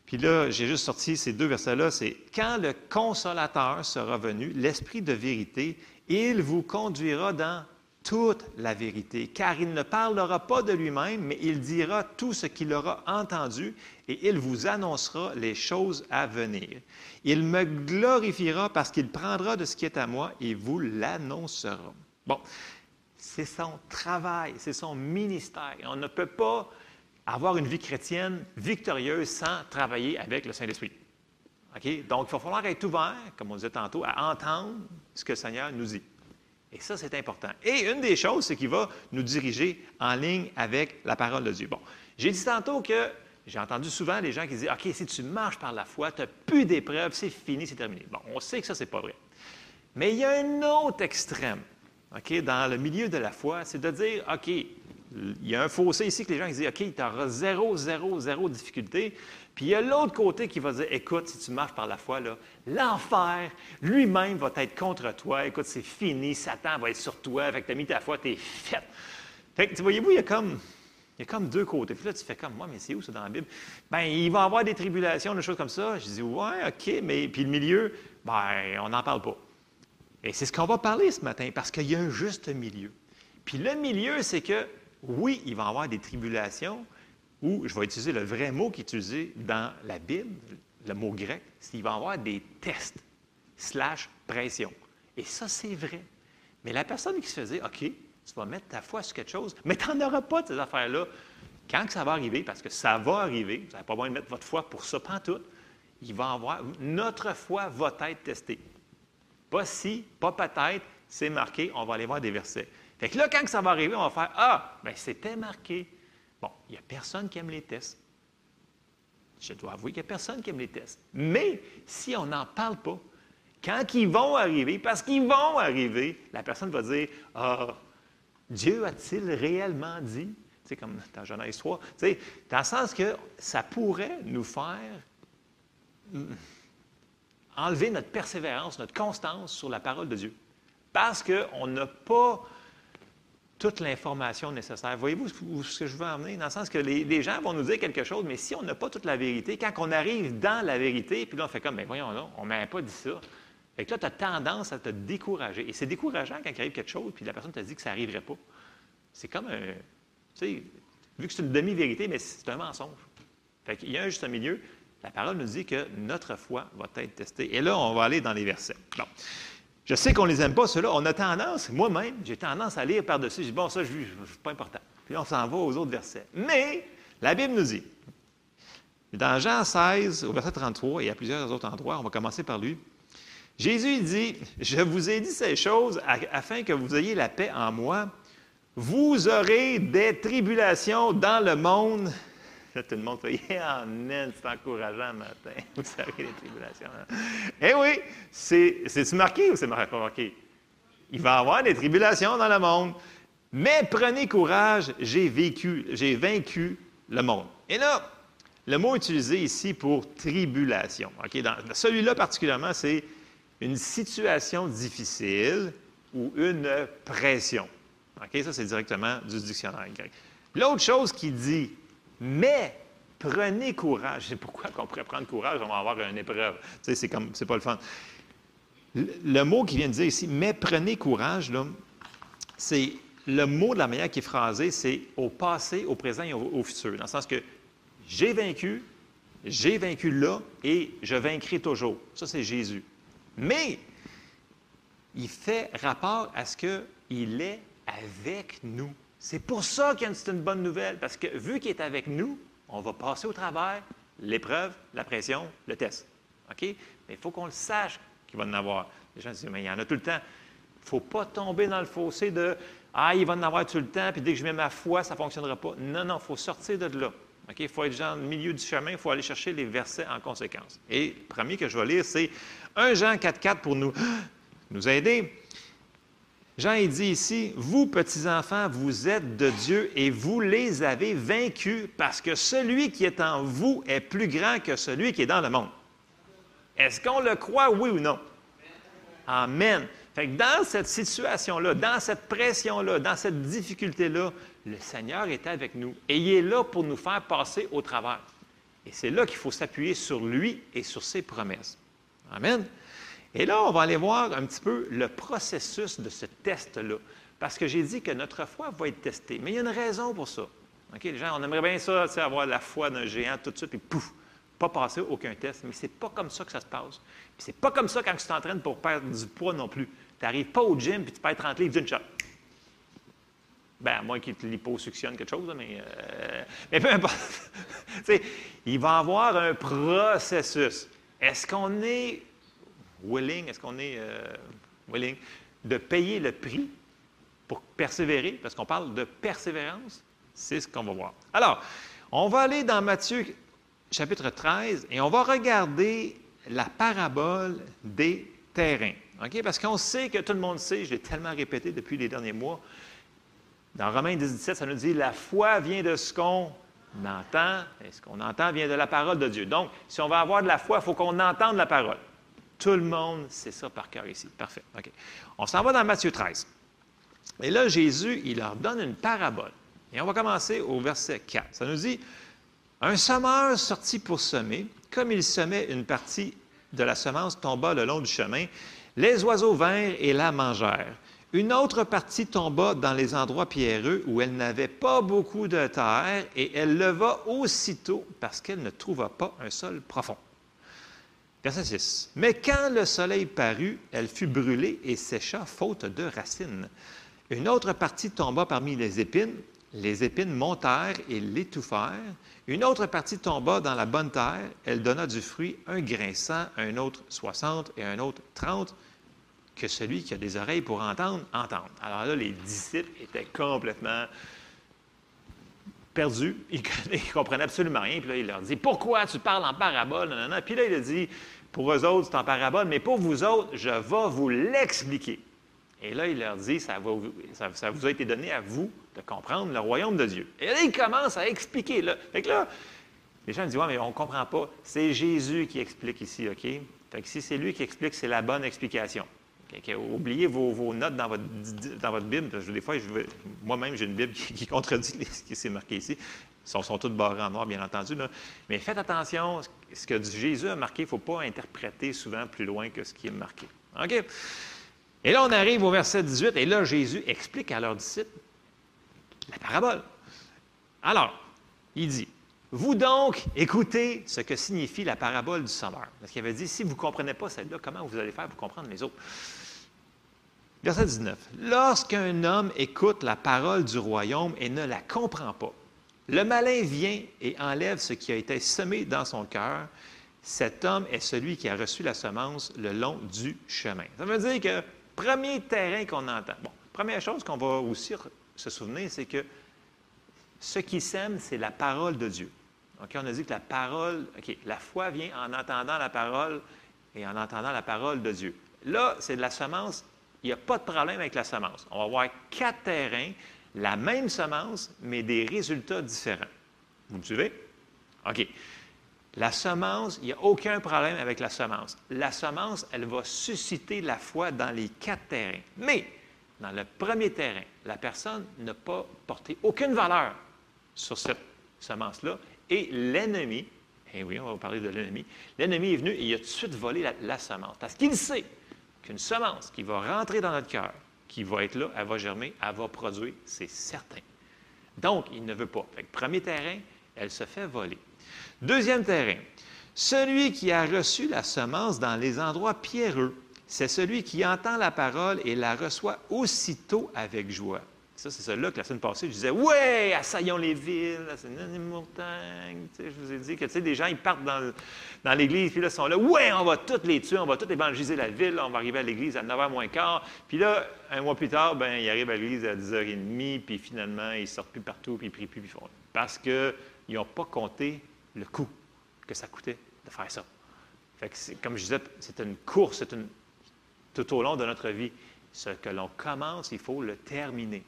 Puis là, j'ai juste sorti ces deux versets-là, c'est quand le consolateur sera venu, l'Esprit de vérité, il vous conduira dans toute la vérité, car il ne parlera pas de lui-même, mais il dira tout ce qu'il aura entendu et il vous annoncera les choses à venir. Il me glorifiera parce qu'il prendra de ce qui est à moi et vous l'annoncera. Bon, c'est son travail, c'est son ministère. On ne peut pas avoir une vie chrétienne victorieuse sans travailler avec le Saint-Esprit. OK? Donc, il va falloir être ouvert, comme on disait tantôt, à entendre ce que le Seigneur nous dit. Et ça, c'est important. Et une des choses, c'est qu'il va nous diriger en ligne avec la parole de Dieu. Bon, j'ai dit tantôt que j'ai entendu souvent les gens qui disent OK, si tu marches par la foi, tu n'as plus d'épreuves, c'est fini, c'est terminé. Bon, on sait que ça, c'est pas vrai. Mais il y a un autre extrême, OK, dans le milieu de la foi, c'est de dire OK, il y a un fossé ici que les gens disent OK, tu auras zéro, zéro, zéro difficulté. Puis il y a l'autre côté qui va dire Écoute, si tu marches par la foi, l'enfer lui-même va être contre toi. Écoute, c'est fini, Satan va être sur toi. Avec tu as mis ta foi, tu es fait. Fait que, voyez-vous, il y a comme. Il y a comme deux côtés. Puis là, tu fais comme moi, mais c'est où ça dans la Bible? Bien, il va y avoir des tribulations, des choses comme ça. Je dis, ouais, OK, mais puis le milieu, ben, on n'en parle pas. Et c'est ce qu'on va parler ce matin, parce qu'il y a un juste milieu. Puis le milieu, c'est que, oui, il va y avoir des tribulations, ou je vais utiliser le vrai mot qui est utilisé dans la Bible, le mot grec, c'est qu'il va y avoir des tests, slash pression. Et ça, c'est vrai. Mais la personne qui se faisait, OK, tu vas mettre ta foi sur quelque chose, mais tu n'en auras pas de ces affaires-là. Quand ça va arriver, parce que ça va arriver, vous n'avez pas besoin de mettre votre foi pour ça, tout, il va avoir, notre foi va être testée. Pas si, pas peut-être, c'est marqué, on va aller voir des versets. Fait que là, quand ça va arriver, on va faire Ah, bien, c'était marqué. Bon, il n'y a personne qui aime les tests. Je dois avouer qu'il n'y a personne qui aime les tests. Mais si on n'en parle pas, quand ils vont arriver, parce qu'ils vont arriver, la personne va dire Ah, Dieu a-t-il réellement dit? C'est comme dans Genèse 3. Tu sais, dans le sens que ça pourrait nous faire mm, enlever notre persévérance, notre constance sur la parole de Dieu. Parce qu'on n'a pas toute l'information nécessaire. Voyez-vous ce que je veux emmener? Dans le sens que les, gens vont nous dire quelque chose, mais si on n'a pas toute la vérité, quand on arrive dans la vérité, puis là, on fait comme, ben voyons là, on ne m'a pas dit ça. Fait que là, tu as tendance à te décourager. Et c'est décourageant quand il arrive quelque chose, puis la personne te dit que ça n'arriverait pas. C'est comme un. Tu sais, vu que c'est une demi-vérité, mais c'est un mensonge. Fait qu'il y a un juste milieu. La parole nous dit que notre foi va être testée. Et là, on va aller dans les versets. Bon. Je sais qu'on ne les aime pas, ceux-là. On a tendance, moi-même, j'ai tendance à lire par-dessus. Je dis, bon, ça, je c'est pas important. Puis on s'en va aux autres versets. Mais la Bible nous dit, dans Jean 16, au verset 33, et à plusieurs autres endroits, on va commencer par lui. Jésus dit, je vous ai dit ces choses afin que vous ayez la paix en moi. Vous aurez des tribulations dans le monde, Tout le monde fait <laughs> Yeah, man, c'est encourageant matin. <laughs> Vous savez les tribulations. Hein? Eh oui, c'est-tu marqué ou c'est marqué? Il va y avoir des tribulations dans le monde. Mais prenez courage, j'ai vécu, j'ai vaincu le monde. Et là, le mot utilisé ici pour tribulation. Celui-là particulièrement, c'est une situation difficile ou une pression. OK? Ça, c'est directement du dictionnaire grec. L'autre chose qui dit mais prenez courage. C'est pourquoi qu'on pourrait prendre courage, on va avoir une épreuve. Tu sais, c'est comme, c'est pas le fun. Le, mot qui vient de dire ici, mais prenez courage, c'est le mot de la manière qui est phrasé, c'est au passé, au présent et au, futur. Dans le sens que j'ai vaincu, j'ai vaincu là et je vaincrai toujours. Ça, c'est Jésus. Mais il fait rapport à ce qu'il est avec nous. C'est pour ça que c'est une bonne nouvelle, parce que vu qu'il est avec nous, on va passer au travers l'épreuve, la pression, le test. OK? Mais il faut qu'on le sache qu'il va en avoir. Les gens disent, mais il y en a tout le temps. Il ne faut pas tomber dans le fossé de Ah, il va en avoir tout le temps, puis dès que je mets ma foi, ça ne fonctionnera pas. Non, non, il faut sortir de là. OK? Il faut être dans le milieu du chemin, il faut aller chercher les versets en conséquence. Et le premier que je vais lire, c'est 1 Jean 4,4 pour nous <gasps> aider. Jean il dit ici, vous petits-enfants, vous êtes de Dieu et vous les avez vaincus parce que celui qui est en vous est plus grand que celui qui est dans le monde. Est-ce qu'on le croit, oui ou non? Amen. Fait dans cette situation-là, dans cette pression-là, dans cette difficulté-là, le Seigneur est avec nous et il est là pour nous faire passer au travers. Et c'est là qu'il faut s'appuyer sur lui et sur ses promesses. Amen. Et là, on va aller voir un petit peu le processus de ce test-là. Parce que j'ai dit que notre foi va être testée. Mais il y a une raison pour ça. OK, les gens, on aimerait bien ça, avoir la foi d'un géant tout de suite, puis pouf, pas passer aucun test. Mais c'est pas comme ça que ça se passe. Puis c'est pas comme ça quand tu t'entraînes pour perdre du poids non plus. Tu n'arrives pas au gym, puis tu perds 30 livres d'une shot. Ben, à moins qu'il te liposuctionne quelque chose, mais, euh, mais peu importe. <laughs> il va y avoir un processus. Est-ce qu'on est willing, est-ce qu'on est, euh, willing de payer le prix pour persévérer, parce qu'on parle de persévérance, c'est ce qu'on va voir. Alors, on va aller dans Matthieu chapitre 13 et on va regarder la parabole des terrains. Parce qu'on sait que tout le monde sait, je l'ai tellement répété depuis les derniers mois, dans Romains 17, ça nous dit la foi vient de ce qu'on entend, et ce qu'on entend vient de la parole de Dieu. Donc, si on va avoir de la foi, il faut qu'on entende la parole. Tout le monde sait ça par cœur ici. Parfait. OK. On s'en va dans Matthieu 13. Et là, Jésus, il leur donne une parabole. Et on va commencer au verset 4. Ça nous dit Un semeur sortit pour semer. Comme il semait, une partie de la semence tomba le long du chemin. Les oiseaux vinrent et la mangèrent. Une autre partie tomba dans les endroits pierreux où elle n'avait pas beaucoup de terre et elle leva aussitôt parce qu'elle ne trouva pas un sol profond. Verset 6. Mais quand le soleil parut, elle fut brûlée et sécha faute de racines. Une autre partie tomba parmi les épines. Les épines montèrent et l'étouffèrent. Une autre partie tomba dans la bonne terre. Elle donna du fruit, un grain cent, un autre soixante et un autre trente. que celui qui a des oreilles pour entendre, entende. Alors là, les disciples étaient complètement perdus. Ils <laughs> ne comprenaient absolument rien. Puis là, il leur dit Pourquoi tu parles en parabole. Puis là, il a dit Pour eux autres, c'est en parabole, mais pour vous autres, je vais vous l'expliquer. Et là, il leur dit ça, vous- vous a été donné à vous de comprendre le royaume de Dieu. Et là, il commence à expliquer. Là. Fait que là, les gens disent Ouais, mais on ne comprend pas. C'est Jésus qui explique ici, OK? Fait que si c'est lui qui explique, c'est la bonne explication. Oubliez vos, notes dans votre, Bible. Des fois, moi-même, j'ai une Bible qui, contredit <laughs> ce qui s'est marqué ici. Ils sont, sont tous barrés en noir, bien entendu. Mais faites attention, ce que Jésus a marqué, il ne faut pas interpréter souvent plus loin que ce qui est marqué. OK? Et là, on arrive au verset 18, et là, Jésus explique à leurs disciples la parabole. Alors, il dit, vous donc écoutez ce que signifie la parabole du sommeur. Parce qu'il avait dit, si vous ne comprenez pas celle-là, comment vous allez faire pour comprendre les autres? Verset 19. Lorsqu'un homme écoute la parole du royaume et ne la comprend pas, le malin vient et enlève ce qui a été semé dans son cœur. Cet homme est celui qui a reçu la semence le long du chemin. Ça veut dire que premier terrain qu'on entend. Bon, première chose qu'on va aussi se souvenir, c'est que ce qui sème, c'est la parole de Dieu. On a dit que la parole, OK, la foi vient en entendant la parole et en entendant la parole de Dieu. Là, c'est de la semence. Il n'y a pas de problème avec la semence. On va avoir quatre terrains, la même semence, mais des résultats différents. Vous me suivez? OK. La semence, il n'y a aucun problème avec la semence. La semence, elle va susciter la foi dans les quatre terrains. Mais, dans le premier terrain, la personne n'a pas porté aucune valeur sur cette semence-là. Et l'ennemi, eh oui, on va parler de l'ennemi, l'ennemi est venu et il a tout de suite volé la, la semence. Parce qu'il sait qu'une semence qui va rentrer dans notre cœur, qui va être là, elle va germer, elle va produire, c'est certain. Donc, il ne veut pas. Premier terrain, elle se fait voler. Deuxième terrain, celui qui a reçu la semence dans les endroits pierreux, c'est celui qui entend la parole et la reçoit aussitôt avec joie. Ça, c'est celle-là que la semaine passée, je disais Ouais, assaillons les villes, assaillons les montagnes. Tu je vous ai dit que tu sais, des gens, ils partent dans, l'église, puis là, ils sont là Ouais, on va toutes les tuer, on va toutes évangéliser la ville, on va arriver à l'église à 9h moins quart. Puis là, un mois plus tard, ben, ils arrivent à l'église à 10h30, puis finalement, ils sortent plus partout, puis ils prient plus, puis ils font. Parce qu'ils n'ont pas compté le coût que ça coûtait de faire ça. Fait que comme je disais, c'est une course, c'est une, tout au long de notre vie. Ce que l'on commence, il faut le terminer.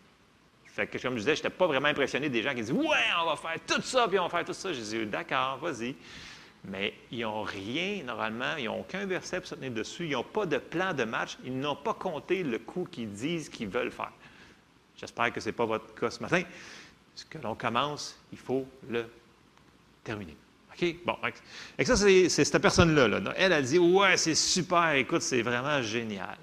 Comme je disais, je n'étais pas vraiment impressionné des gens qui disent Ouais, on va faire tout ça, puis on va faire tout ça. Je dis D'accord, vas-y. Mais ils n'ont rien, normalement, ils n'ont aucun verset pour se tenir dessus. Ils n'ont pas de plan de match. Ils n'ont pas compté le coup qu'ils disent qu'ils veulent faire. J'espère que ce n'est pas votre cas ce matin. Ce que l'on commence, il faut le terminer. OK? Bon. Et ça, c'est c'est cette personne-là. là. Elle a dit Ouais, c'est super, écoute, c'est vraiment génial.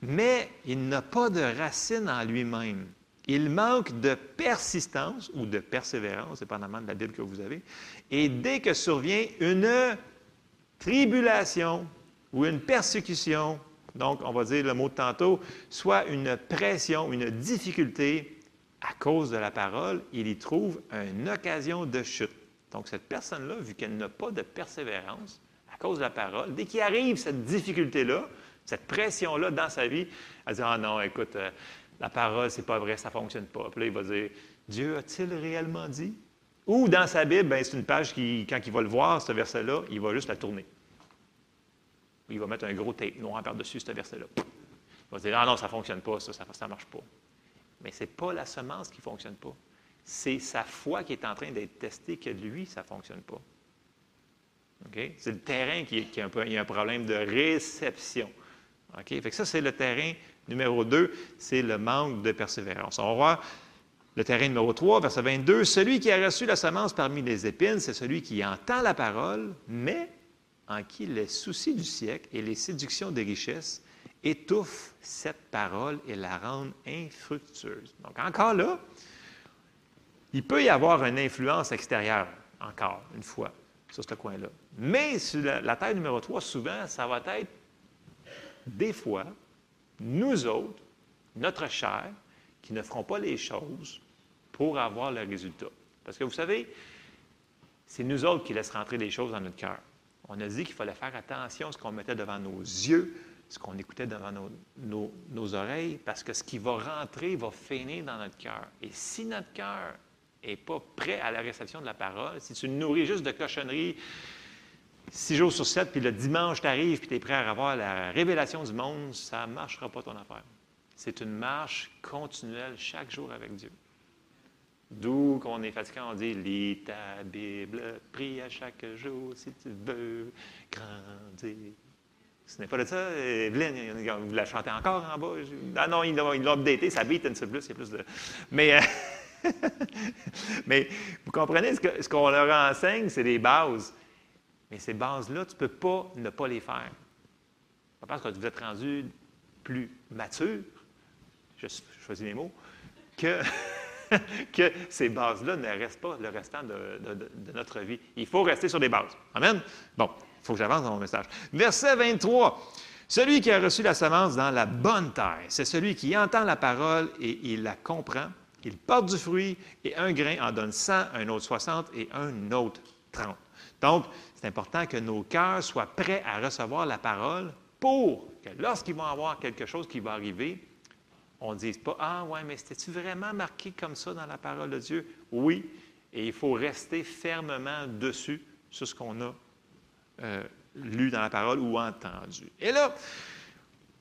Mais il n'a pas de racine en lui-même. Il manque de persistance ou de persévérance, dépendamment de la Bible que vous avez. Et dès que survient une tribulation ou une persécution, donc on va dire le mot de tantôt, soit une pression, une difficulté à cause de la parole, il y trouve une occasion de chute. Donc cette personne-là, vu qu'elle n'a pas de persévérance à cause de la parole, dès qu'il arrive cette difficulté-là, cette pression-là dans sa vie, elle dit Ah non, écoute, euh, la parole, c'est pas vrai, ça ne fonctionne pas. Puis là, il va dire Dieu a-t-il réellement dit? Ou dans sa Bible, ben, c'est une page qui, quand il va le voir, ce verset-là, il va juste la tourner. Il va mettre un gros tape noir par-dessus ce verset-là. Il va dire Ah non, ça ne fonctionne pas, ça ne marche pas. Mais ce n'est pas la semence qui ne fonctionne pas. C'est sa foi qui est en train d'être testée que lui, ça ne fonctionne pas. C'est le terrain qui, a un peu, il y a un problème de réception. OK? Fait que ça, c'est le terrain numéro 2, c'est le manque de persévérance. On va voir le terrain numéro 3, verset 22. Celui qui a reçu la semence parmi les épines, c'est celui qui entend la parole, mais en qui les soucis du siècle et les séductions des richesses étouffent cette parole et la rendent infructueuse. Donc, encore là, il peut y avoir une influence extérieure, encore une fois, sur ce coin-là. Mais la, la terre numéro 3, souvent, ça va être des fois, nous autres, notre chair, qui ne ferons pas les choses pour avoir le résultat. Parce que vous savez, c'est nous autres qui laissons rentrer les choses dans notre cœur. On a dit qu'il fallait faire attention à ce qu'on mettait devant nos yeux, ce qu'on écoutait devant nos, oreilles, parce que ce qui va rentrer va finir dans notre cœur. Et si notre cœur n'est pas prêt à la réception de la parole, si tu nourris juste de cochonneries, six jours sur sept, puis le dimanche, tu arrives, puis tu es prêt à avoir la révélation du monde, ça ne marchera pas ton affaire. C'est une marche continuelle chaque jour avec Dieu. D'où qu'on est fatigué, on dit Lis ta Bible, prie à chaque jour si tu veux grandir. Ce n'est pas de ça, Evelyne, vous la chantez encore en bas? Ah non, ils l'ont updaté, ça beat un petit peu plus, il y a plus de. Mais, euh, <laughs> mais vous comprenez, ce qu'on leur enseigne, c'est des bases. Mais ces bases-là, tu ne peux pas ne pas les faire. Pas parce que vous êtes rendu plus mature, je choisis mes mots, que, <laughs> que ces bases-là ne restent pas le restant de- de notre vie. Il faut rester sur des bases. Amen? Bon, il faut que j'avance dans mon message. Verset 23. Celui qui a reçu la semence dans la bonne terre, c'est celui qui entend la parole et il la comprend. Il porte du fruit et un grain en donne 100, un autre 60 et un autre 30. Donc, c'est important que nos cœurs soient prêts à recevoir la parole pour que lorsqu'ils vont avoir quelque chose qui va arriver, on ne dise pas Ah, ouais, mais c'était-tu vraiment marqué comme ça dans la parole de Dieu? Oui, et il faut rester fermement dessus sur ce qu'on a euh, lu dans la parole ou entendu. Et là,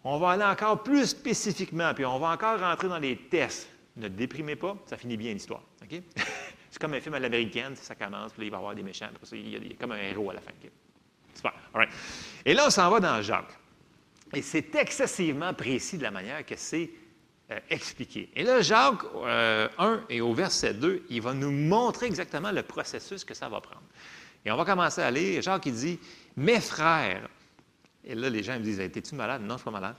on va aller encore plus spécifiquement, puis on va encore rentrer dans les tests. Ne déprimez pas, ça finit bien l'histoire. OK? <laughs> C'est comme un film à l'américaine, ça commence, puis là, il va y avoir des méchants, après ça, il y a, comme un héros à la fin. Super. All right. Et là, on s'en va dans Jacques. Et c'est excessivement précis de la manière que c'est euh, expliqué. Et là, Jacques euh, 1 et au verset 2, il va nous montrer exactement le processus que ça va prendre. Et on va commencer à lire. Jacques, il dit Mes frères, et là, les gens me disent Es-tu malade Non, je ne suis pas malade.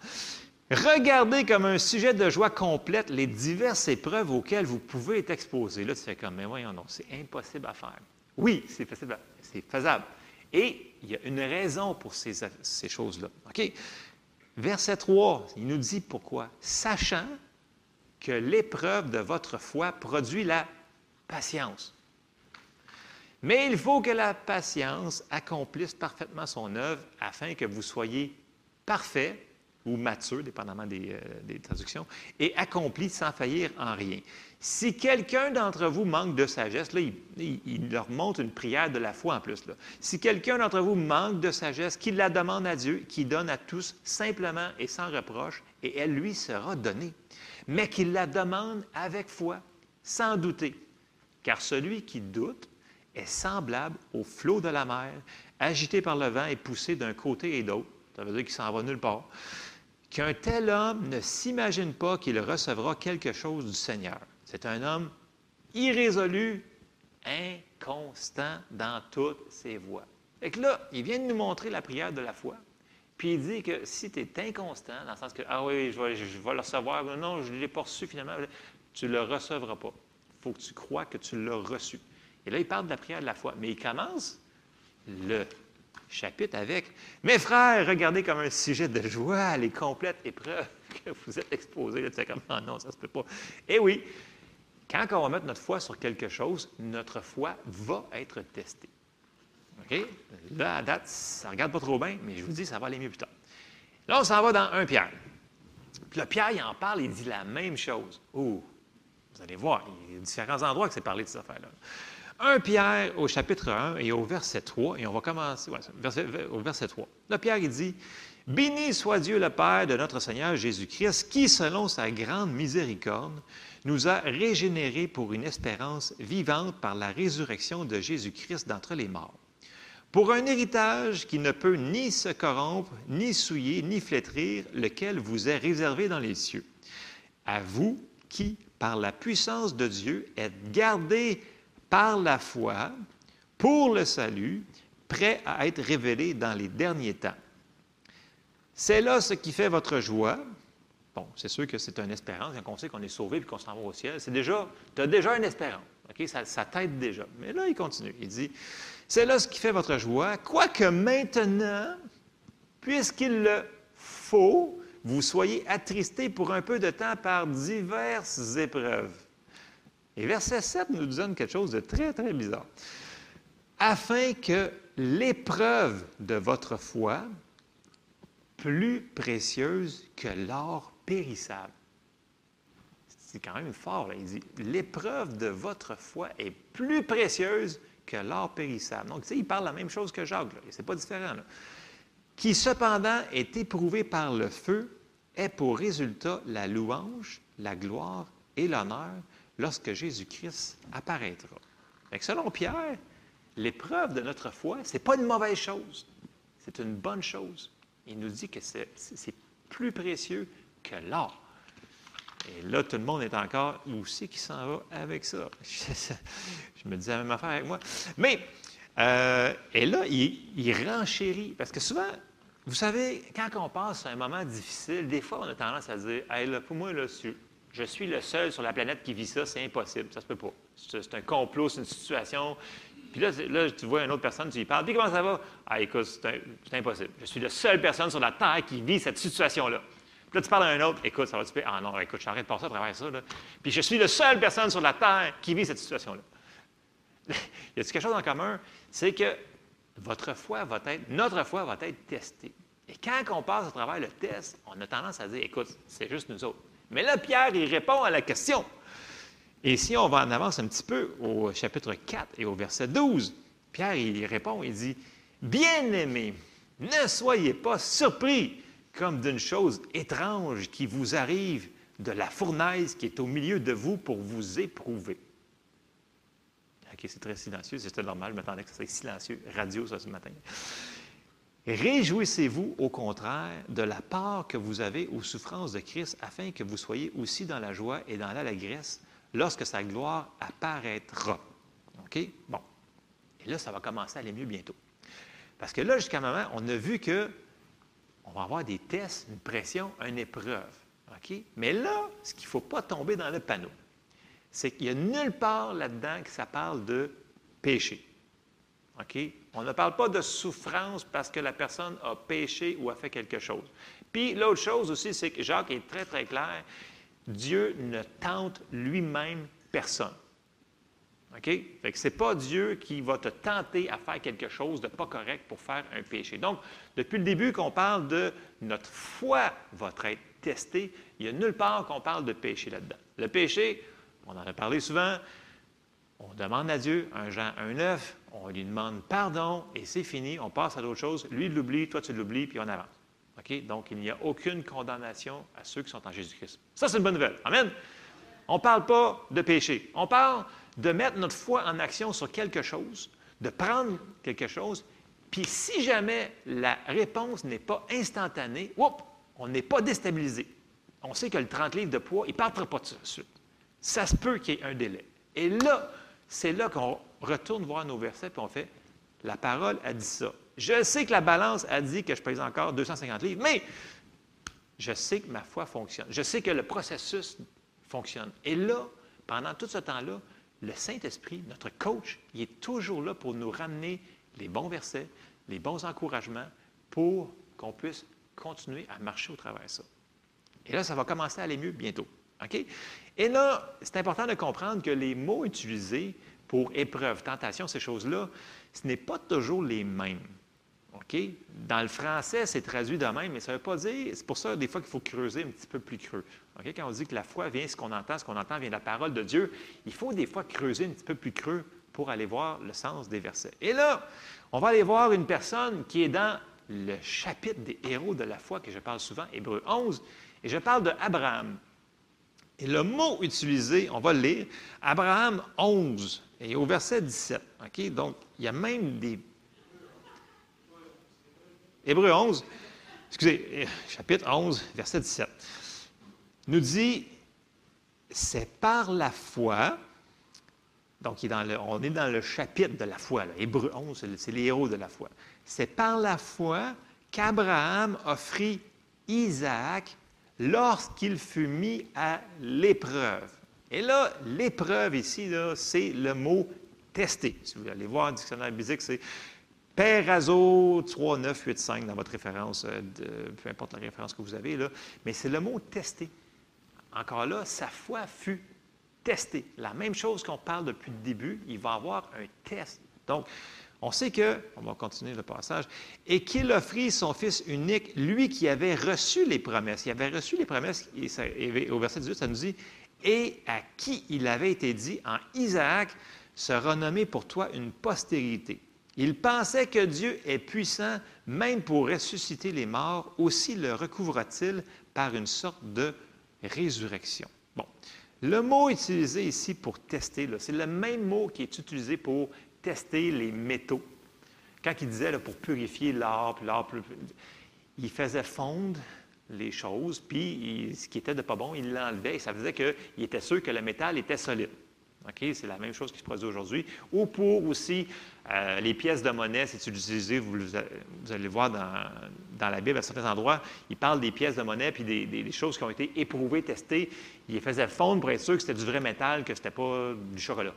Regardez comme un sujet de joie complète les diverses épreuves auxquelles vous pouvez être exposés. Là, tu fais comme Mais voyons, non, c'est impossible à faire. Oui, c'est faisable. Et il y a une raison pour ces, choses-là. OK? Verset 3, il nous dit pourquoi. Sachant que l'épreuve de votre foi produit la patience. Mais il faut que la patience accomplisse parfaitement son œuvre afin que vous soyez parfait ou mature, dépendamment des, euh, des traductions, et accompli sans faillir en rien. Si quelqu'un d'entre vous manque de sagesse, là, il, leur montre une prière de la foi en plus. Là. Si quelqu'un d'entre vous manque de sagesse, qu'il la demande à Dieu, qui donne à tous simplement et sans reproche, et elle lui sera donnée. Mais qu'il la demande avec foi, sans douter. Car celui qui doute est semblable au flot de la mer, agité par le vent et poussé d'un côté et d'autre. Ça veut dire qu'il s'en va nulle part. Qu'un tel homme ne s'imagine pas qu'il recevra quelque chose du Seigneur. C'est un homme irrésolu, inconstant dans toutes ses voies. Et que là, il vient de nous montrer la prière de la foi. Puis il dit que si tu es inconstant, dans le sens que, ah oui, je vais, je vais le recevoir, non, je ne l'ai pas reçu finalement, tu ne le recevras pas. Il faut que tu crois que tu l'as reçu. Et là, il parle de la prière de la foi. Mais il commence le chapitre avec Mes frères, regardez comme un sujet de joie les complètes épreuves que vous êtes exposés. Là, tu comme Ah non, ça ne se peut pas. Eh oui, quand on va mettre notre foi sur quelque chose, notre foi va être testée. OK? Là, à date, ça ne regarde pas trop bien, mais je vous dis, ça va aller mieux plus tard. Là, on s'en va dans un Pierre. Puis là, Pierre, il en parle, il dit la même chose. Oh, vous allez voir, il y a différents endroits que c'est parlé de cette affaire-là. 1 Pierre au chapitre 1 et au verset 3, et on va commencer au verset 3. Là, Pierre, il dit Béni soit Dieu le Père de notre Seigneur Jésus-Christ, qui, selon sa grande miséricorde, nous a régénérés pour une espérance vivante par la résurrection de Jésus-Christ d'entre les morts. Pour un héritage qui ne peut ni se corrompre, ni souiller, ni flétrir, lequel vous est réservé dans les cieux. À vous qui, par la puissance de Dieu, êtes gardés par la foi pour le salut, prêt à être révélé dans les derniers temps. C'est là ce qui fait votre joie. Bon, c'est sûr que c'est une espérance. Quand on sait qu'on est sauvé et qu'on s'en va au ciel, c'est déjà, tu as déjà une espérance. Ça, ça t'aide déjà. Mais là, il continue. Il dit C'est là ce qui fait votre joie, quoique maintenant, puisqu'il le faut, vous soyez attristés pour un peu de temps par diverses épreuves. Et verset 7 nous donne quelque chose de très, très bizarre. Afin que l'épreuve de votre foi, plus précieuse que l'or périssable. C'est quand même fort. Là. Il dit, l'épreuve de votre foi est plus précieuse que l'or périssable. Donc, tu sais, il parle la même chose que Jacques. Ce n'est pas différent. Là. Qui cependant est éprouvé par le feu est pour résultat la louange, la gloire et l'honneur lorsque Jésus-Christ apparaîtra. Fait selon Pierre, l'épreuve de notre foi, ce n'est pas une mauvaise chose, c'est une bonne chose. Il nous dit que c'est c'est plus précieux que l'or. Et là, tout le monde est encore aussi qui s'en va avec ça? <laughs> Je me disais la même affaire avec moi. Mais, euh, et là, il, renchérit. Parce que souvent, vous savez, quand on passe un moment difficile, des fois, on a tendance à dire Hey, là, pour moi, là, je suis le seul sur la planète qui vit ça, c'est impossible, ça se peut pas. C'est un complot, c'est une situation. Puis là, là, tu vois une autre personne, tu lui parles, puis comment ça va? Ah, écoute, c'est impossible. Je suis la seule personne sur la Terre qui vit cette situation-là. Puis là, tu parles à un autre, écoute, ça va-tu bien? Ah non, écoute, train de passer à travers ça. Puis je suis la seule personne sur la Terre qui vit cette situation-là. <laughs> Y a quelque chose en commun? C'est que votre foi va être, notre foi va être testée. Et quand on passe à travers le test, on a tendance à dire, écoute, c'est juste nous autres. Mais là, Pierre, il répond à la question. Et si on va en avance un petit peu au chapitre 4 et au verset 12, Pierre, il répond, il dit, Bien-aimés, ne soyez pas surpris comme d'une chose étrange qui vous arrive de la fournaise qui est au milieu de vous pour vous éprouver. OK, c'est très silencieux, c'était normal, je m'attendais que ça soit silencieux, radio ça ce matin. Réjouissez-vous au contraire de la part que vous avez aux souffrances de Christ afin que vous soyez aussi dans la joie et dans l'allégresse lorsque sa gloire apparaîtra. OK? Bon. Et là, ça va commencer à aller mieux bientôt. Parce que là, jusqu'à moment, on a vu que on va avoir des tests, une pression, une épreuve. OK? Mais là, ce qu'il ne faut pas tomber dans le panneau, c'est qu'il n'y a nulle part là-dedans que ça parle de péché. OK? On ne parle pas de souffrance parce que la personne a péché ou a fait quelque chose. Puis l'autre chose aussi, c'est que Jacques est très, très clair. Dieu ne tente lui-même personne. OK? Fait que ce n'est pas Dieu qui va te tenter à faire quelque chose de pas correct pour faire un péché. Donc, depuis le début qu'on parle de notre foi va être testée, il n'y a nulle part qu'on parle de péché là-dedans. Le péché, on en a parlé souvent, on demande à Dieu, un Jean 1,9, on lui demande pardon et c'est fini, on passe à d'autres choses. Lui, il l'oublie, toi, tu l'oublies, puis on avance. Donc, il n'y a aucune condamnation à ceux qui sont en Jésus-Christ. Ça, c'est une bonne nouvelle. Amen. On ne parle pas de péché. On parle de mettre notre foi en action sur quelque chose, de prendre quelque chose, puis si jamais la réponse n'est pas instantanée, on n'est pas déstabilisé. On sait que le 30 livres de poids, il ne partira pas de suite. Ça se peut qu'il y ait un délai. Et là, c'est là qu'on retourne voir nos versets puis on fait la parole a dit ça. Je sais que la balance a dit que je pèse encore 250 livres, mais je sais que ma foi fonctionne. Je sais que le processus fonctionne. Et là, pendant tout ce temps-là, le Saint-Esprit, notre coach, il est toujours là pour nous ramener les bons versets, les bons encouragements pour qu'on puisse continuer à marcher au travers de ça. Et là, ça va commencer à aller mieux bientôt. OK? Et là, c'est important de comprendre que les mots utilisés pour épreuve, tentation, ces choses-là, ce n'est pas toujours les mêmes. OK? Dans le français, c'est traduit de même, mais ça ne veut pas dire. C'est pour ça, des fois, qu'il faut creuser un petit peu plus creux. Quand on dit que la foi vient, ce qu'on entend, ce qu'on entend vient de la parole de Dieu, il faut des fois creuser un petit peu plus creux pour aller voir le sens des versets. Et là, on va aller voir une personne qui est dans le chapitre des héros de la foi que je parle souvent, Hébreu 11, et je parle d'Abraham. Et le mot utilisé, on va le lire, Abraham 11, et au verset 17. OK? Donc, il y a même des. Hébreu 11, excusez, euh, chapitre 11, verset 17, nous dit c'est par la foi. Donc, on est dans le chapitre de la foi. Hébreu 11, c'est le- c'est les héros de la foi. C'est par la foi qu'Abraham offrit Isaac lorsqu'il fut mis à l'épreuve. Et là, l'épreuve ici, c'est le mot tester. Si vous allez voir le dictionnaire biblique, c'est Perazo 3, 9, 8, 5 dans votre référence, euh, peu importe la référence que vous avez, là. mais c'est le mot tester. Encore là, sa foi fut testée. La même chose qu'on parle depuis le début, il va avoir un test. Donc, On sait que, on va continuer le passage, et qu'il offrit son Fils unique, lui qui avait reçu les promesses. Il avait reçu les promesses, et au verset 18, ça nous dit, et à qui il avait été dit, en Isaac sera nommé pour toi une postérité. Il pensait que Dieu est puissant même pour ressusciter les morts, aussi le recouvra-t-il par une sorte de résurrection. Bon, le mot utilisé ici pour tester, c'est le même mot qui est utilisé pour tester les métaux. Quand il disait pour purifier l'or, l'or, il faisait fondre les choses, puis ce qui était de pas bon, il l'enlevait, et ça faisait qu'il était sûr que le métal était solide. C'est la même chose qui se produit aujourd'hui. Ou pour aussi euh, les pièces de monnaie, c'est utilisé, vous, vous allez voir dans, dans la Bible, à certains endroits, il parle des pièces de monnaie puis des, des- des choses qui ont été éprouvées, testées. Il les faisait fondre pour être sûr que c'était du vrai métal, que ce n'était pas du chocolat.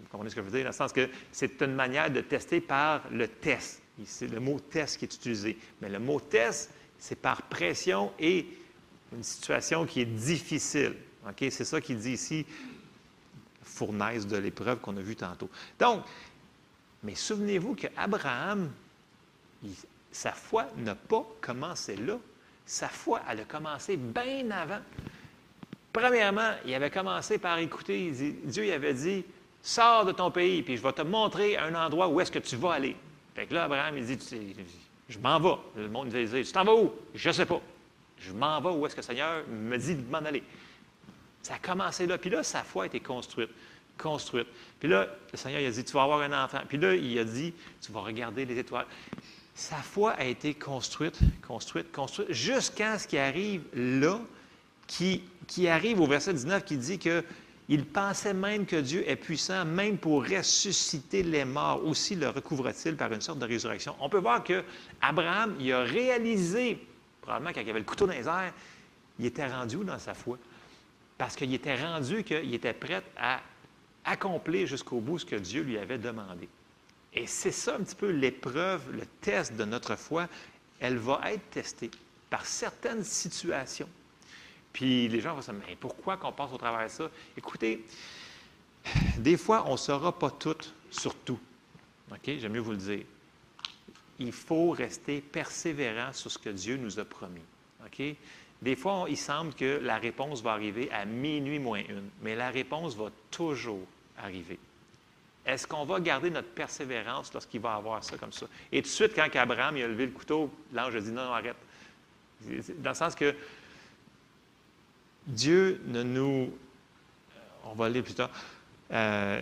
Vous comprenez ce que je veux dire? Dans le sens que c'est une manière de tester par le test. C'est le mot test qui est utilisé. Mais le mot test, c'est par pression et une situation qui est difficile. C'est ça qu'il dit ici, fournaise de l'épreuve qu'on a vue tantôt. Donc, mais souvenez-vous qu'Abraham, sa foi n'a pas commencé là. Sa foi, elle a commencé bien avant. Premièrement, il avait commencé par écouter, Dieu il avait dit, sors de ton pays, puis je vais te montrer un endroit où est-ce que tu vas aller. Fait que là, Abraham, il dit, Tu sais, je m'en vais. Le monde va dire, tu t'en vas où? Je ne sais pas. Je m'en vais où est-ce que le Seigneur? Me dit de m'en aller. Ça a commencé là. Puis là, sa foi a été construite, construite. Puis là, le Seigneur il a dit, tu vas avoir un enfant. Puis là, il a dit, tu vas regarder les étoiles. Sa foi a été construite, construite, construite, jusqu'à ce qui arrive là, qui, qui arrive au verset 19, qui dit que il pensait même que Dieu est puissant, même pour ressusciter les morts. Aussi le recouvre-t-il par une sorte de résurrection. On peut voir que Abraham, il a réalisé, probablement quand il avait le couteau dans les airs, il était rendu dans sa foi? Parce qu'il était rendu qu'il était prêt à accomplir jusqu'au bout ce que Dieu lui avait demandé. Et c'est ça un petit peu l'épreuve, le test de notre foi. Elle va être testée par certaines situations. Puis les gens vont se dire, mais pourquoi qu'on passe au travers de ça? Écoutez, des fois, on ne saura pas tout sur tout. OK? J'aime mieux vous le dire. Il faut rester persévérant sur ce que Dieu nous a promis. OK? Des fois, il semble que la réponse va arriver à minuit moins une, mais la réponse va toujours arriver. Est-ce qu'on va garder notre persévérance lorsqu'il va avoir ça comme ça? Et tout de suite, quand Abraham a levé le couteau, l'ange a dit non, non, arrête. Dans le sens que Dieu ne nous. On va le lire plus tard. Euh,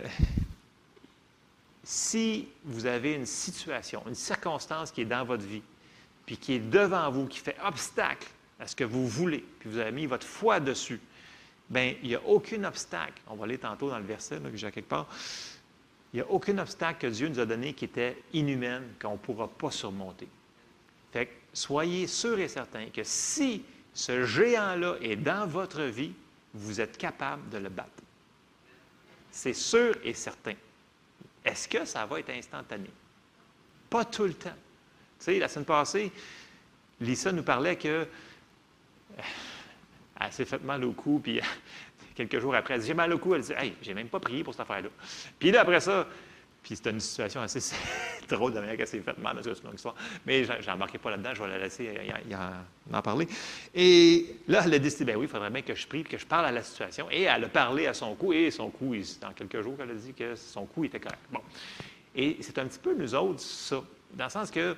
si vous avez une situation, une circonstance qui est dans votre vie, puis qui est devant vous, qui fait obstacle à ce que vous voulez, puis vous avez mis votre foi dessus, bien, il n'y a aucun obstacle. On va aller tantôt dans le verset là, que j'ai quelque part. Il n'y a aucun obstacle que Dieu nous a donné qui était inhumaine, qu'on ne pourra pas surmonter. Fait que soyez sûrs et certains que si ce géant-là est dans votre vie, vous êtes capable de le battre. C'est sûr et certain. Est-ce que ça va être instantané? Pas tout le temps. Tu sais, la semaine passée, Lisa nous parlait que euh, elle s'est fait mal au cou, puis <laughs> quelques jours après, elle dit J'ai mal au cou. Elle dit Hey, j'ai même pas prié pour cette affaire-là. Puis là, après ça, puis c'était une situation assez <laughs> drôle de manière qu'elle s'est fait mal, mais ça, c'est une longue histoire. Mais je n'embarquerai pas là-dedans, je vais la laisser y- y en, en parler. Et là, elle a décidé Ben oui, il faudrait bien que je prie, que je parle à la situation. Et elle a parlé à son cou, et son cou, il- dans quelques jours, elle a dit que son cou était correct. Bon. Et c'est un petit peu nous autres, ça, dans le sens que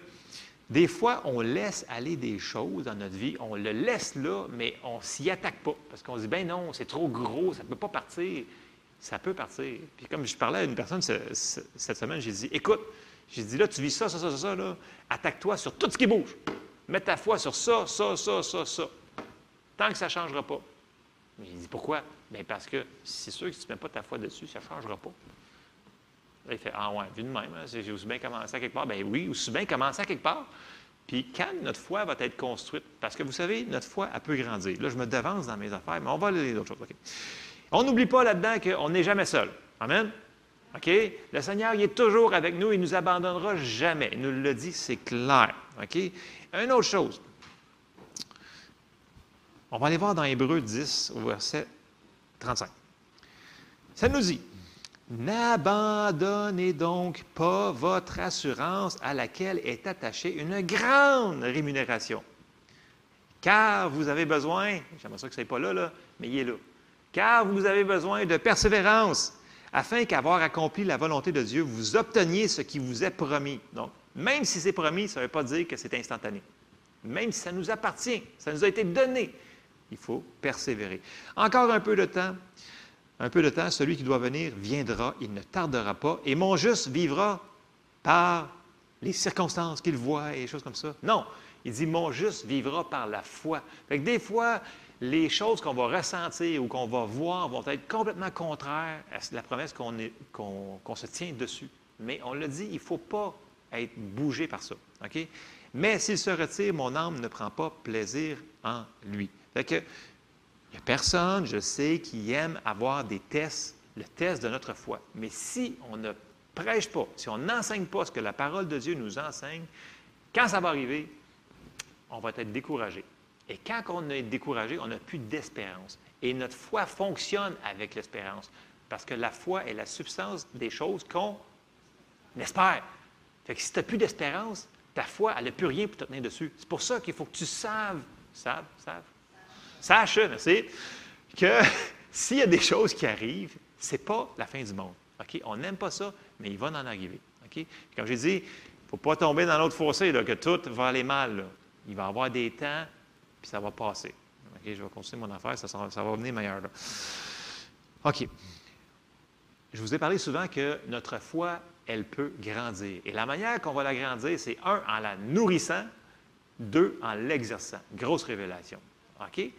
des fois, on laisse aller des choses dans notre vie, on le laisse là, mais on s'y attaque pas. Parce qu'on se dit, ben non, c'est trop gros, ça ne peut pas partir. Ça peut partir. Puis comme je parlais à une personne ce- ce- cette semaine, j'ai dit, écoute, j'ai dit, là, tu vis ça, ça, ça, ça, ça, là, attaque-toi sur tout ce qui bouge. Mets ta foi sur ça, ça, ça, ça, ça. Tant que ça ne changera pas. Mais J'ai dit, pourquoi? Bien parce que c'est sûr que si tu ne mets pas ta foi dessus, ça ne changera pas. Là, il fait Ah ouais, vu de même, hein, j'ai aussi bien commencé à quelque part. Ben oui, aussi bien commencé à quelque part. Puis quand notre foi va être construite, parce que vous savez, notre foi, elle peut grandir. Là, je me devance dans mes affaires, mais on va aller d'autres choses. OK. On n'oublie pas là-dedans qu'on n'est jamais seul. Amen? OK? Le Seigneur, il est toujours avec nous, il ne nous abandonnera jamais. Il nous le dit, c'est clair. OK? Une autre chose. On va aller voir dans Hébreu 10, au verset 35. Ça nous dit N'abandonnez donc pas votre assurance à laquelle est attachée une grande rémunération. Car vous avez besoin, j'aimerais que ce n'est pas là, là, mais il est là. Car vous avez besoin de persévérance, afin qu'avoir accompli la volonté de Dieu, vous obteniez ce qui vous est promis. Donc, même si c'est promis, ça ne veut pas dire que c'est instantané. Même si ça nous appartient, ça nous a été donné, il faut persévérer. Encore un peu de temps, un peu de temps, celui qui doit venir viendra, il ne tardera pas, et mon juste vivra par les circonstances qu'il voit et des choses comme ça. Non, il dit mon juste vivra par la foi. Fait que des fois, les choses qu'on va ressentir ou qu'on va voir vont être complètement contraires à la promesse qu'on se tient dessus. Mais on l'a dit, il ne faut pas être bougé par ça. Mais s'il se retire, mon âme ne prend pas plaisir en lui. Fait que, il n'y a personne, je sais, qui aime avoir des tests, le test de notre foi. Mais si on ne prêche pas, si on n'enseigne pas ce que la parole de Dieu nous enseigne, quand ça va arriver, on va être découragé. Et quand on est découragé, on n'a plus d'espérance. Et notre foi fonctionne avec l'espérance. Parce que la foi est la substance des choses qu'on espère. Fait que si tu n'as plus d'espérance, ta foi, elle n'a plus rien pour te tenir dessus. C'est pour ça qu'il faut que tu saves, saves, saves, sache, merci, que <laughs> s'il y a des choses qui arrivent, ce n'est pas la fin du monde. On n'aime pas ça, mais il va en arriver. OK? Comme j'ai dit, il ne faut pas tomber dans l'autre fossé, que tout va aller mal. Il va y avoir des temps, puis ça va passer. OK? Je vais continuer mon affaire, ça, ça va venir meilleur. Là. OK. Je vous ai parlé souvent que notre foi elle peut grandir. Et la manière qu'on va la grandir, c'est un, en la nourrissant, deux, en l'exerçant. Grosse révélation. OK?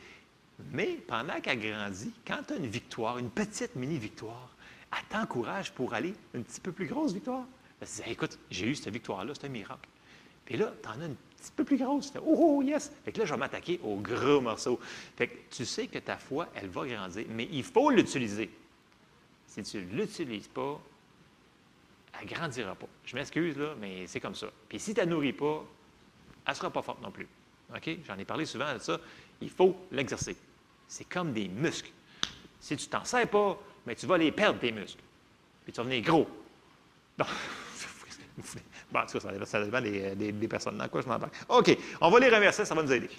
Mais pendant qu'elle grandit, quand tu as une victoire, une petite mini-victoire, elle t'encourage pour aller une petit peu plus grosse victoire. Elle se dit, écoute, j'ai eu cette victoire-là, c'est un miracle. Puis là, tu en as une petit peu plus grosse. oh, oh, yes! Fait que là, je vais m'attaquer au gros morceau. Fait que tu sais que ta foi, elle va grandir, mais il faut l'utiliser. Si tu ne l'utilises pas, elle ne grandira pas. Je m'excuse, là, mais c'est comme ça. Puis si tu ne nourris pas, elle ne sera pas forte non plus. OK? J'en ai parlé souvent de ça. Il faut l'exercer. C'est comme des muscles. Si tu t'en sers pas, mais tu vas les perdre, tes muscles. Puis tu vas devenir gros. <laughs> <laughs> bon, en tout cas, ça, dépend des, personnes dans quoi je m'en parle. OK, on va les remercier, ça va nous aider.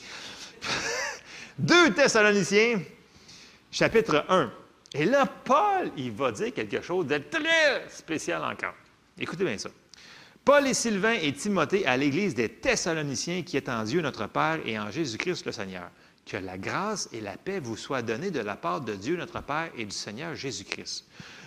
<laughs> Deux Thessaloniciens, chapitre 1. Et là, Paul, il va dire quelque chose de très spécial encore. Écoutez bien ça. Paul et Sylvain et Timothée à l'Église des Thessaloniciens qui est en Dieu notre Père et en Jésus-Christ le Seigneur. Que la grâce et la paix vous soient données de la part de Dieu notre Père et du Seigneur Jésus-Christ.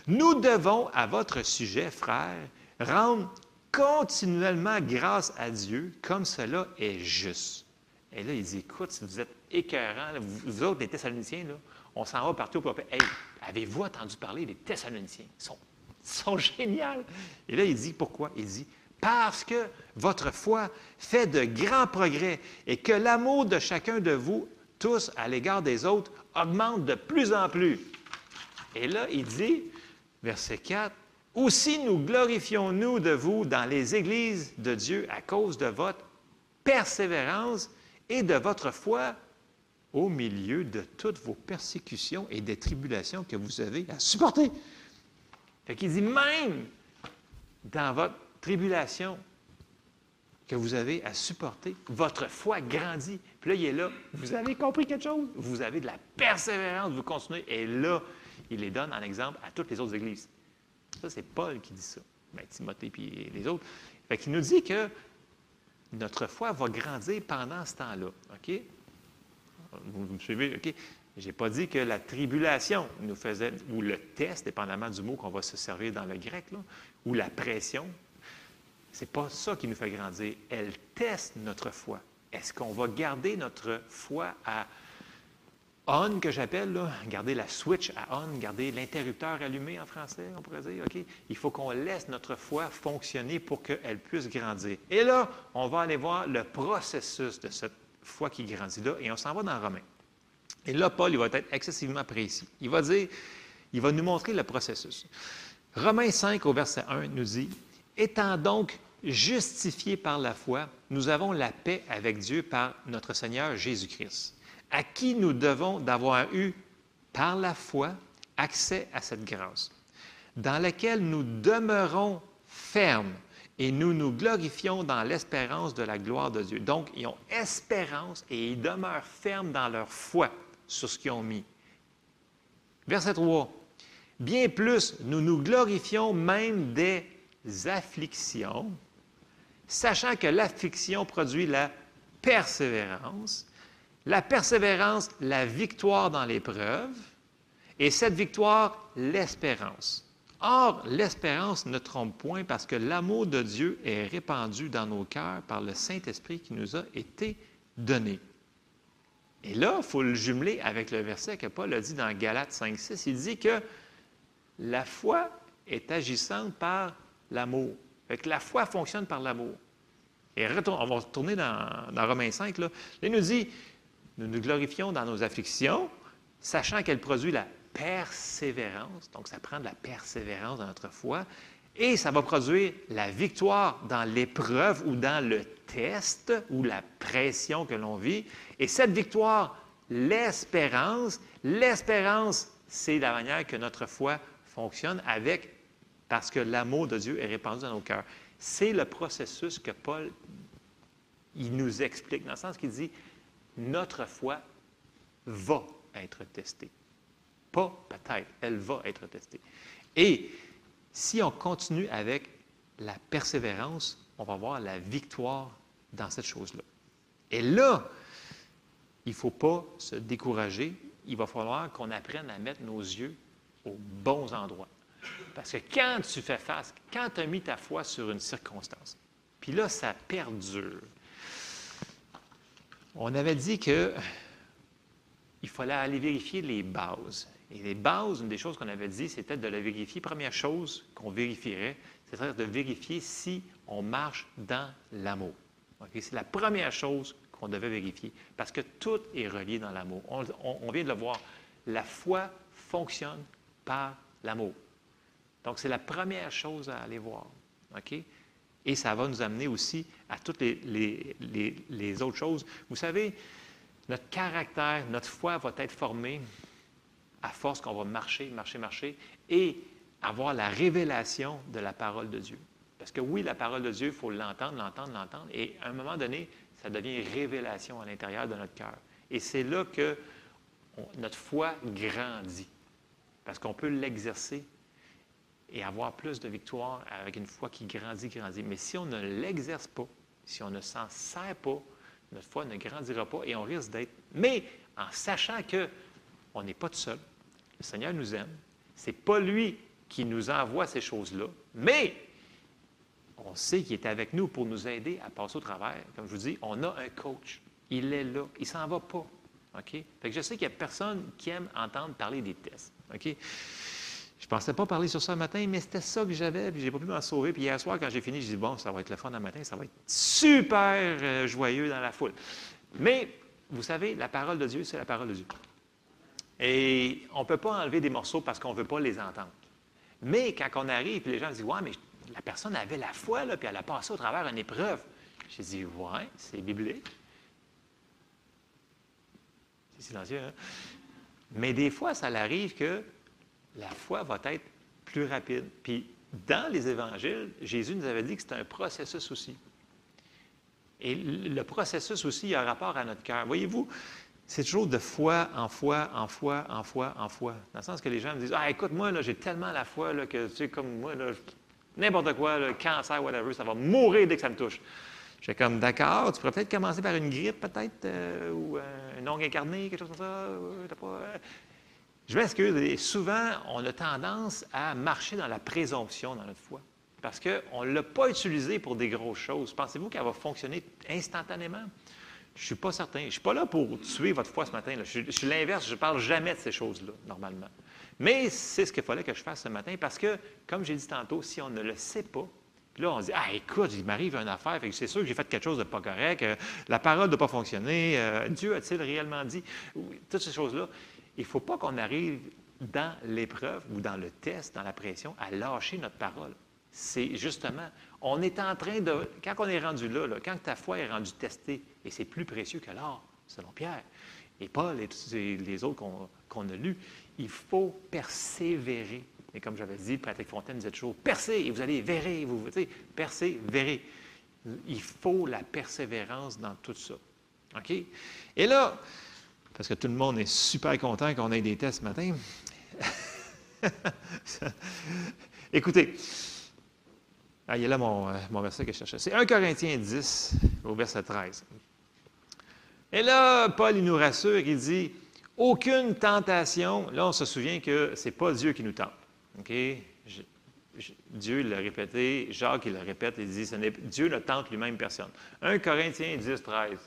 Nous devons, à votre sujet, frères, rendre continuellement grâce à Dieu comme cela est juste. Et là, il dit, écoute, si vous êtes écœurants, vous, autres, les Thessaloniciens, là, on s'en va partout pour Hey, avez-vous entendu parler des Thessaloniciens? sont sont <laughs> géniales. Et là, il dit pourquoi? Il dit parce que votre foi fait de grands progrès et que l'amour de chacun de vous, tous à l'égard des autres, augmente de plus en plus. Et là, il dit, verset 4, Aussi nous glorifions-nous de vous dans les églises de Dieu à cause de votre persévérance et de votre foi au milieu de toutes vos persécutions et des tribulations que vous avez à supporter. Fait qu'il dit même dans votre tribulation que vous avez à supporter, votre foi grandit. Puis là, il est là. Vous avez compris quelque chose? Vous avez de la persévérance, vous continuez. Et là, il les donne en exemple à toutes les autres églises. Ça, c'est Paul qui dit ça. Bien, Timothée et les autres. Fait qu'il nous dit que notre foi va grandir pendant ce temps-là. OK? Vous, me suivez? OK? Je n'ai pas dit que la tribulation nous faisait, ou le test, dépendamment du mot qu'on va se servir dans le grec, ou la pression, ce n'est pas ça qui nous fait grandir. Elle teste notre foi. Est-ce qu'on va garder notre foi à on, que j'appelle, garder la switch à on, garder l'interrupteur allumé en français, on pourrait dire, OK? Il faut qu'on laisse notre foi fonctionner pour qu'elle puisse grandir. Et là, on va aller voir le processus de cette foi qui grandit là, et on s'en va dans Romains. Et là, Paul, il va être excessivement précis. Il va dire, il va nous montrer le processus. Romains 5 au verset 1 nous dit, Étant donc justifiés par la foi, nous avons la paix avec Dieu par notre Seigneur Jésus-Christ, à qui nous devons d'avoir eu, par la foi, accès à cette grâce. dans laquelle nous demeurons fermes et nous nous glorifions dans l'espérance de la gloire de Dieu. Donc, ils ont espérance et ils demeurent fermes dans leur foi sur ce qu'ils ont mis. Verset 3. Bien plus, nous nous glorifions même des afflictions, sachant que l'affliction produit la persévérance, la persévérance, la victoire dans l'épreuve, et cette victoire, l'espérance. Or, l'espérance ne trompe point parce que l'amour de Dieu est répandu dans nos cœurs par le Saint-Esprit qui nous a été donné. Et là, il faut le jumeler avec le verset que Paul a dit dans Galates 5, 6. Il dit que la foi est agissante par l'amour. que la foi fonctionne par l'amour. Et on va retourner dans, dans Romains 5. Là. il nous dit Nous nous glorifions dans nos afflictions, sachant qu'elles produisent la persévérance. Donc, ça prend de la persévérance dans notre foi. Et ça va produire la victoire dans l'épreuve ou dans le test ou la pression que l'on vit. Et cette victoire, l'espérance, l'espérance, c'est la manière que notre foi fonctionne avec, parce que l'amour de Dieu est répandu dans nos cœurs. C'est le processus que Paul, il nous explique, dans le sens qu'il dit, notre foi va être testée. Pas peut-être, elle va être testée. Et si on continue avec la persévérance, on va voir la victoire dans cette chose-là. Et là, il ne faut pas se décourager. Il va falloir qu'on apprenne à mettre nos yeux aux bons endroits. Parce que quand tu fais face, quand tu as mis ta foi sur une circonstance, puis là, ça perdure. On avait dit que il fallait aller vérifier les bases. Et les bases, une des choses qu'on avait dit, c'était de la vérifier. Première chose qu'on vérifierait, c'est de vérifier si on marche dans l'amour. C'est la première chose qu'on devait vérifier, parce que tout est relié dans l'amour. On, vient de le voir. La foi fonctionne par l'amour. Donc, c'est la première chose à aller voir. Et ça va nous amener aussi à toutes les, autres choses. Vous savez, notre caractère, notre foi va être formée à force qu'on va marcher, marcher, marcher et avoir la révélation de la parole de Dieu. Parce que oui, la parole de Dieu, il faut l'entendre, l'entendre, l'entendre, et à un moment donné, ça devient révélation à l'intérieur de notre cœur. Et c'est là que notre foi grandit, parce qu'on peut l'exercer et avoir plus de victoire avec une foi qui grandit, grandit. Mais si on ne l'exerce pas, si on ne s'en sert pas, notre foi ne grandira pas et on risque d'être. Mais en sachant que on n'est pas tout seul. Le Seigneur nous aime. Ce n'est pas lui qui nous envoie ces choses-là, mais on sait qu'il est avec nous pour nous aider à passer au travers. Comme je vous dis, on a un coach. Il est là. Il ne s'en va pas. Fait que je sais qu'il n'y a personne qui aime entendre parler des tests. OK? Je ne pensais pas parler sur ça le matin, mais c'était ça que j'avais, puis je n'ai pas pu m'en sauver. Puis hier soir, quand j'ai fini, je dis bon, ça va être le fun le matin, ça va être super euh, joyeux dans la foule. Mais, vous savez, la parole de Dieu, c'est la parole de Dieu. Et on ne peut pas enlever des morceaux parce qu'on ne veut pas les entendre. Mais quand on arrive, puis les gens disent Ouais, mais la personne avait la foi, là, puis elle a passé au travers une épreuve. J'ai dit Ouais, c'est biblique. C'est silencieux, hein? Mais des fois, ça arrive que la foi va être plus rapide. Puis dans les évangiles, Jésus nous avait dit que c'était un processus aussi. Et le processus aussi, a un rapport à notre cœur. Voyez-vous, c'est toujours de foi en foi, en foi, en foi, en foi. Dans le sens que les gens me disent Ah, écoute, moi, j'ai tellement la foi que, tu sais, comme moi, n'importe quoi, le cancer, whatever, ça va mourir dès que ça me touche. J'ai comme D'accord, tu pourrais peut-être commencer par une grippe, peut-être, euh, ou euh, une ongle incarnée, quelque chose comme ça. Je m'excuse. Souvent, on a tendance à marcher dans la présomption dans notre foi. Parce qu'on ne l'a pas utilisé pour des grosses choses. Pensez-vous qu'elle va fonctionner instantanément? Je ne suis pas certain. Je ne suis pas là pour tuer votre foi ce matin. Je, suis l'inverse. Je ne parle jamais de ces choses-là, normalement. Mais c'est ce qu'il fallait que je fasse ce matin parce que, comme j'ai dit tantôt, si on ne le sait pas, puis là, on dit Ah, écoute, il m'arrive une affaire, c'est sûr que j'ai fait quelque chose de pas correct, euh, la parole n'a pas fonctionné, euh, Dieu a-t-il réellement dit Toutes ces choses-là. Il ne faut pas qu'on arrive dans l'épreuve ou dans le test, dans la pression, à lâcher notre parole. C'est justement, on est en train de, quand on est rendu là, quand ta foi est rendue testée, et c'est plus précieux que l'or, selon Pierre, et Paul et tous les autres qu'on a lus, il faut persévérer. Et comme j'avais dit, Pratique Fontaine disait toujours percez et vous allez verrez. Vous, sais, percez, verrez. Il faut la persévérance dans tout ça. OK? Et là, parce que tout le monde est super content qu'on ait des tests ce matin. <laughs> Écoutez, ah, il est là mon, euh, verset que je cherchais. C'est 1 Corinthiens 10, au verset 13. Et là, Paul, il nous rassure, il dit aucune tentation. Là, on se souvient que ce n'est pas Dieu qui nous tente. OK? Je- je- Dieu il l'a répété, Jacques il le répète, il dit Dieu ne tente lui-même personne. 1 Corinthiens 10, 13.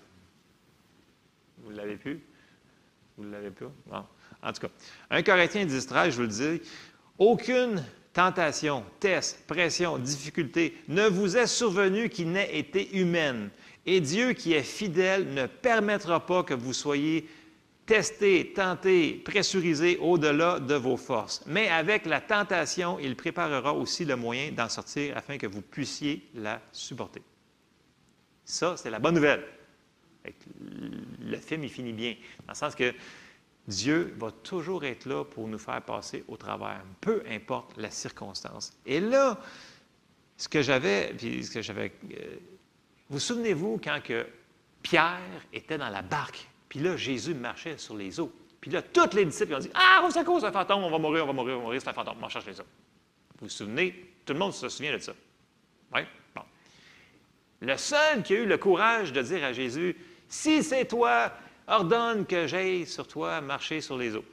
Vous l'avez plus? Vous ne l'avez pas? Bon. En tout cas, 1 Corinthiens 10, 13, je vous le dis, aucune tentation, test, pression, difficulté ne vous est survenue qui n'ait été humaine. Et Dieu qui est fidèle ne permettra pas que vous soyez testés, tentés, pressurisés au-delà de vos forces. Mais avec la tentation, il préparera aussi le moyen d'en sortir afin que vous puissiez la supporter. Ça, c'est la bonne nouvelle. Le film, il finit bien, dans le sens que Dieu va toujours être là pour nous faire passer au travers, peu importe la circonstance. Et là, ce que j'avais, puis ce que j'avais, euh, vous souvenez-vous quand que Pierre était dans la barque, puis là, Jésus marchait sur les eaux. Puis là, tous les disciples ont dit Ah, c'est à cause d'un fantôme, on va mourir, on va mourir, on va mourir, c'est un fantôme, on cherche les eaux. Vous vous souvenez? Tout le monde se souvient de ça. Oui? Bon. Le seul qui a eu le courage de dire à Jésus Si c'est toi, ordonne que j'aille sur toi marcher sur les eaux.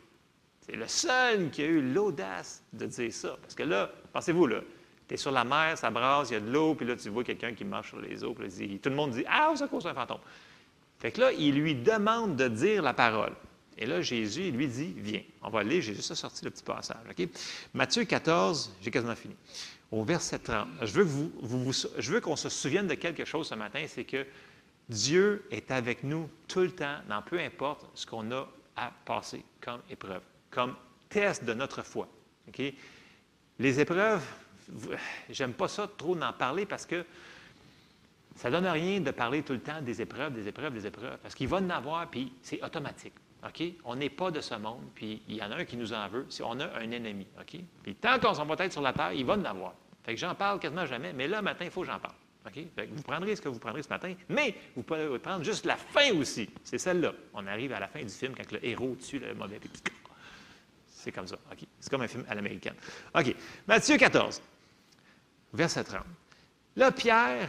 C'est le seul qui a eu l'audace de dire ça. Parce que là, pensez-vous, là, tu es sur la mer, ça brasse, il y a de l'eau, puis là, tu vois quelqu'un qui marche sur les eaux, puis tout le monde dit Ah, c'est cause d'un fantôme. Fait que là, il lui demande de dire la parole. Et là, Jésus, il lui dit Viens. On va lire, j'ai juste sorti le petit passage. Matthieu 14, j'ai quasiment fini. Au verset 30. Je veux, vous- je veux qu'on se souvienne de quelque chose ce matin, c'est que Dieu est avec nous tout le temps, dans peu importe ce qu'on a à passer comme épreuve, comme test de notre foi. Les épreuves, j'aime pas ça trop d'en parler parce que ça ne donne rien de parler tout le temps des épreuves, des épreuves, des épreuves, parce qu'il va en avoir, puis c'est automatique. On n'est pas de ce monde, puis il y en a un qui nous en veut, c'est on a un ennemi. Puis tant qu'on s'en va être sur la terre, il va en avoir. Fait que j'en parle quasiment jamais, mais là, matin, il faut que j'en parle. Vous prendrez ce que vous prendrez ce matin, mais vous pouvez prendre juste la fin aussi. C'est celle-là. On arrive à la fin du film quand le héros tue le mauvais. C'est comme ça. C'est comme un film à l'américaine. OK. Matthieu 14, verset 30. Là, Pierre,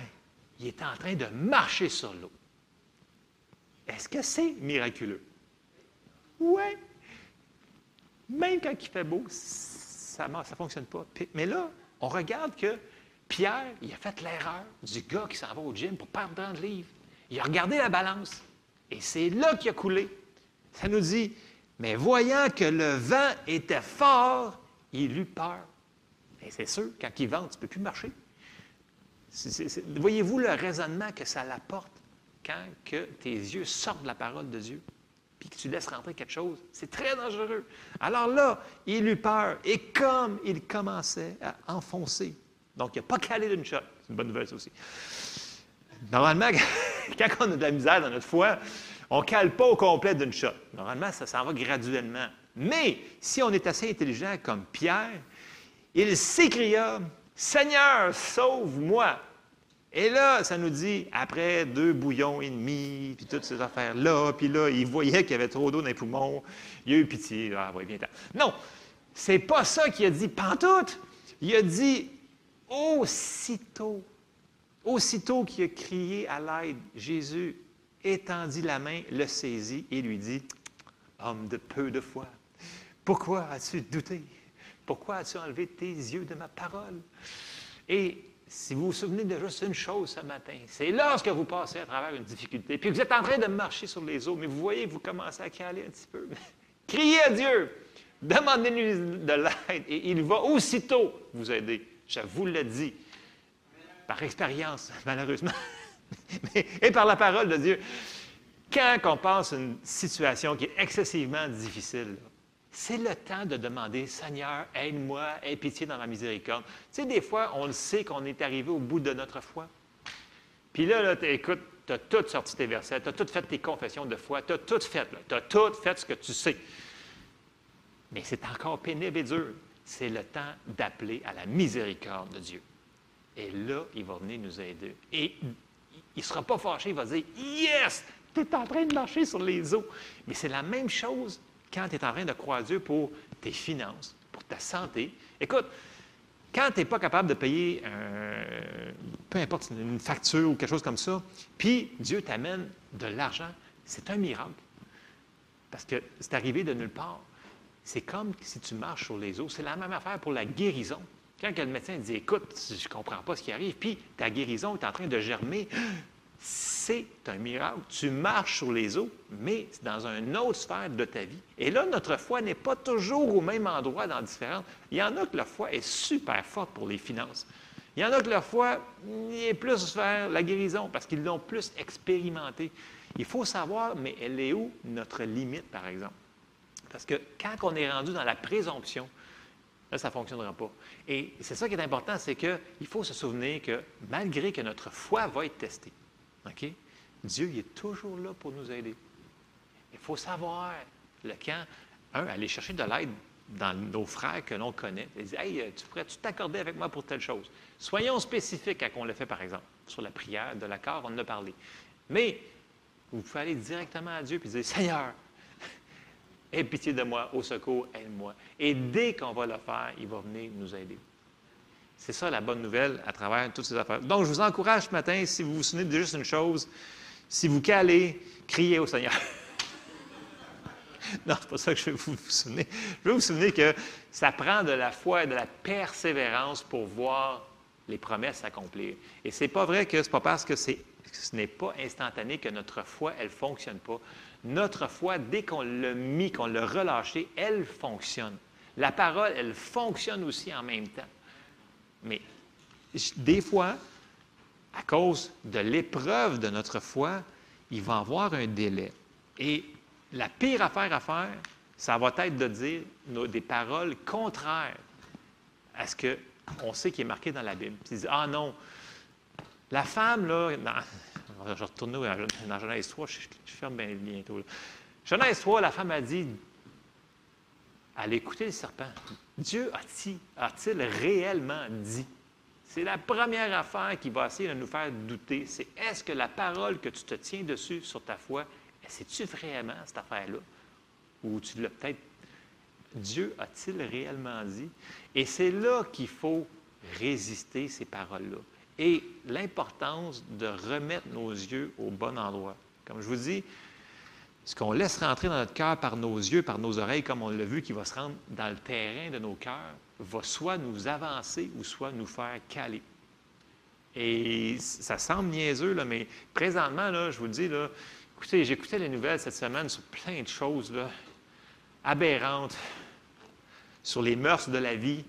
il est en train de marcher sur l'eau. Est-ce que c'est miraculeux? Oui. Même quand il fait beau, ça ne fonctionne pas. Mais là, on regarde que Pierre, il a fait l'erreur du gars qui s'en va au gym pour perdre 30 livres. Il a regardé la balance et c'est là qu'il a coulé. Ça nous dit, mais voyant que le vent était fort, il eut peur. Et c'est sûr, quand il vente, tu ne peux plus marcher. Voyez-vous le raisonnement que ça l'apporte quand que tes yeux sortent de la parole de Dieu, puis que tu laisses rentrer quelque chose? C'est très dangereux. Alors là, il eut peur, et comme il commençait à enfoncer, donc il n'a pas calé d'une shot, c'est une bonne nouvelle ça aussi. Normalement, <laughs> quand on a de la misère dans notre foi, on ne cale pas au complet d'une shot. Normalement, ça s'en va graduellement. Mais si on est assez intelligent comme Pierre, il s'écria Seigneur, sauve-moi. Et là, ça nous dit, après deux bouillons et demi, puis toutes ces affaires-là, puis là, il voyait qu'il y avait trop d'eau dans les poumons, il a eu pitié. Ah, ouais, viens Non, c'est pas ça qu'il a dit pantoute. Il a dit aussitôt, aussitôt qu'il a crié à l'aide, Jésus étendit la main, le saisit et lui dit Homme de peu de foi, pourquoi as-tu douté? Pourquoi as-tu enlevé tes yeux de ma parole? Et si vous vous souvenez de juste une chose ce matin, c'est lorsque vous passez à travers une difficulté, puis vous êtes en train de marcher sur les eaux, mais vous voyez vous commencez à caler un petit peu. <laughs> Criez à Dieu, demandez-lui de l'aide, et il va aussitôt vous aider. Je vous le dis, par expérience, <laughs> malheureusement, et par la parole de Dieu. Quand on passe une situation qui est excessivement difficile, c'est le temps de demander Seigneur, aide-moi, aie pitié dans ma miséricorde. Tu sais, des fois, on le sait qu'on est arrivé au bout de notre foi. Puis là, là écoute, tu as tout sorti tes versets, tu as tout fait tes confessions de foi, tu as tout fait, tu as tout fait ce que tu sais. Mais c'est encore pénible et dur. C'est le temps d'appeler à la miséricorde de Dieu. Et là, il va venir nous aider. Et il ne sera pas fâché, il va dire Yes, tu es en train de marcher sur les eaux. Mais c'est la même chose quand tu es en train de croire Dieu pour tes finances, pour ta santé. Écoute, quand tu n'es pas capable de payer, peu importe, une facture ou quelque chose comme ça, puis Dieu t'amène de l'argent, c'est un miracle. Parce que c'est arrivé de nulle part. C'est comme si tu marches sur les eaux. C'est la même affaire pour la guérison. Quand le médecin dit Écoute, je ne comprends pas ce qui arrive, puis ta guérison est en train de germer, c'est un miracle. Tu marches sur les eaux, mais c'est dans une autre sphère de ta vie. Et là, notre foi n'est pas toujours au même endroit dans différentes. Il y en a que leur foi est super forte pour les finances. Il y en a que leur foi est plus vers la guérison parce qu'ils l'ont plus expérimenté. Il faut savoir, mais elle est où notre limite, par exemple? Parce que quand on est rendu dans la présomption, là, ça ne fonctionnera pas. Et c'est ça qui est important, c'est qu'il faut se souvenir que malgré que notre foi va être testée? Dieu il est toujours là pour nous aider. Il faut savoir le quand, un, aller chercher de l'aide dans nos frères que l'on connaît. Il dit Hey, tu pourrais-tu t'accorder avec moi pour telle chose? Soyons spécifiques quand on le fait, par exemple, sur la prière de l'accord, on en a parlé. Mais vous pouvez aller directement à Dieu et dire Seigneur, aie pitié de moi, au secours, aide-moi. Et dès qu'on va le faire, il va venir nous aider. C'est ça la bonne nouvelle à travers toutes ces affaires. Donc, je vous encourage ce matin, si vous vous souvenez de juste une chose, si vous calez, criez au Seigneur. <laughs> non, c'est pas ça que je veux vous souvenir. Je veux vous souvenir que ça prend de la foi et de la persévérance pour voir les promesses s'accomplir. Et c'est pas vrai que c'est pas parce que ce n'est pas instantané que notre foi, elle fonctionne pas. Notre foi, dès qu'on l'a mis, qu'on l'a relâché, elle fonctionne. La parole, elle fonctionne aussi en même temps. Mais des fois, à cause de l'épreuve de notre foi, il va y avoir un délai. Et la pire affaire à faire, ça va être de dire des paroles contraires à ce qu'on sait qui est marqué dans la Bible. Puis ah non, la femme, là, je vais retourner dans Genèse 3, je, ferme bien bientôt. Genèse 3, la femme a dit, elle a écouté le serpent. Dieu a-t-il réellement dit? C'est la première affaire qui va essayer de nous faire douter. C'est est-ce que la parole que tu te tiens dessus sur ta foi, c'est-tu vraiment cette affaire-là? Ou tu l'as peut-être. Dieu a-t-il réellement dit? Et c'est là qu'il faut résister ces paroles-là. Et l'importance de remettre nos yeux au bon endroit. Comme je vous dis, ce qu'on laisse rentrer dans notre cœur par nos yeux, par nos oreilles, comme on l'a vu, qui va se rendre dans le terrain de nos cœurs, va soit nous avancer ou soit nous faire caler. Et ça semble niaiseux, là, mais présentement, là, je vous le dis, là, écoutez, j'écoutais les nouvelles cette semaine sur plein de choses là, aberrantes, sur les mœurs de la vie.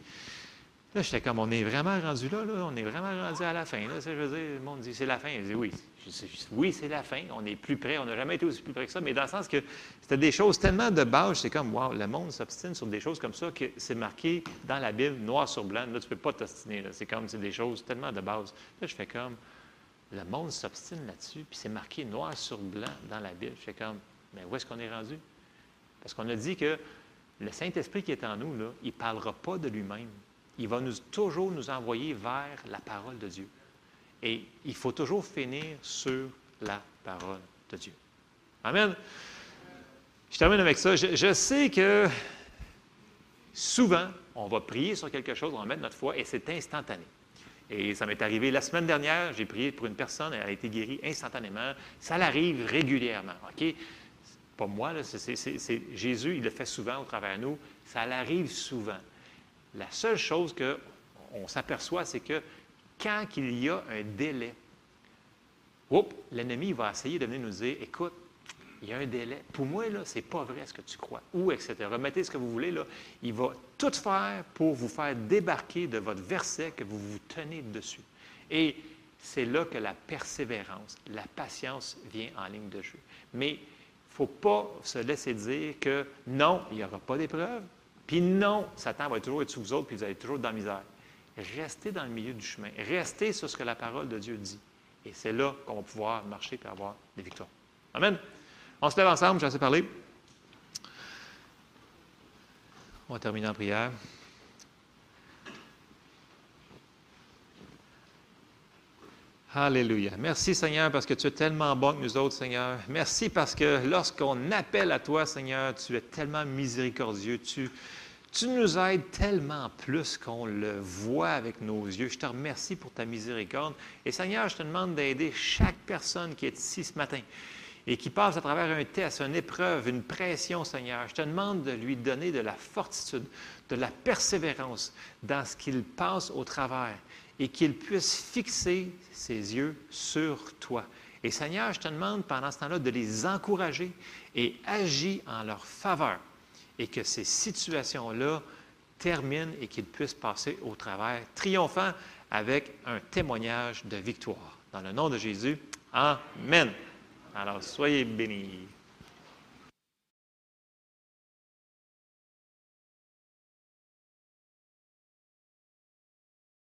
Là, j'étais comme, on est vraiment rendu là, là, on est vraiment rendu à la fin. Là, je le monde dit, c'est la fin. Je dis, oui, oui, c'est la fin. On est plus près. On n'a jamais été aussi plus près que ça. Mais dans le sens que c'était des choses tellement de base, c'est comme, wow, le monde s'obstine sur des choses comme ça que c'est marqué dans la Bible, noir sur blanc. Là, tu ne peux pas t'obstiner. C'est comme, c'est des choses tellement de base. Là, je fais comme, le monde s'obstine là-dessus, puis c'est marqué noir sur blanc dans la Bible. Je fais comme, mais où est-ce qu'on est rendu? Parce qu'on a dit que le Saint-Esprit qui est en nous, là, il ne parlera pas de lui-même il va nous, toujours nous envoyer vers la parole de Dieu. Et il faut toujours finir sur la parole de Dieu. Amen. Je termine avec ça. Je, sais que souvent, on va prier sur quelque chose, on va mettre notre foi et c'est instantané. Et ça m'est arrivé la semaine dernière, j'ai prié pour une personne, elle a été guérie instantanément. Ça l'arrive régulièrement. OK? Pas moi, c'est Jésus, il le fait souvent au travers de nous. Ça l'arrive souvent. La seule chose qu'on s'aperçoit, c'est que quand il y a un délai, l'ennemi va essayer de venir nous dire, écoute, il y a un délai. Pour moi, là, c'est pas vrai ce que tu crois. Ou, etc. Remettez ce que vous voulez. Il va tout faire pour vous faire débarquer de votre verset que vous vous tenez dessus. Et c'est là que la persévérance, la patience vient en ligne de jeu. Mais il ne faut pas se laisser dire que non, il n'y aura pas d'épreuve, puis non, Satan va toujours être sous vous autres, puis vous allez toujours être dans la misère. Restez dans le milieu du chemin. Restez sur ce que la parole de Dieu dit. Et c'est là qu'on va pouvoir marcher et avoir des victoires. Amen. On se lève ensemble, j'ai assez parlé. On va terminer en prière. Alléluia. Merci Seigneur parce que tu es tellement bon que nous autres, Seigneur. Merci parce que lorsqu'on appelle à toi, Seigneur, tu es tellement miséricordieux. Tu, tu nous aides tellement plus qu'on le voit avec nos yeux. Je te remercie pour ta miséricorde. Et Seigneur, je te demande d'aider chaque personne qui est ici ce matin et qui passe à travers un test, une épreuve, une pression, Seigneur. Je te demande de lui donner de la fortitude, de la persévérance dans ce qu'il passe au travers et qu'il puisse fixer ses yeux sur toi. Et Seigneur, je te demande pendant ce temps-là de les encourager et agir en leur faveur et que ces situations-là terminent et qu'ils puissent passer au travers, triomphant avec un témoignage de victoire. Dans le nom de Jésus, Amen. Alors, soyez bénis.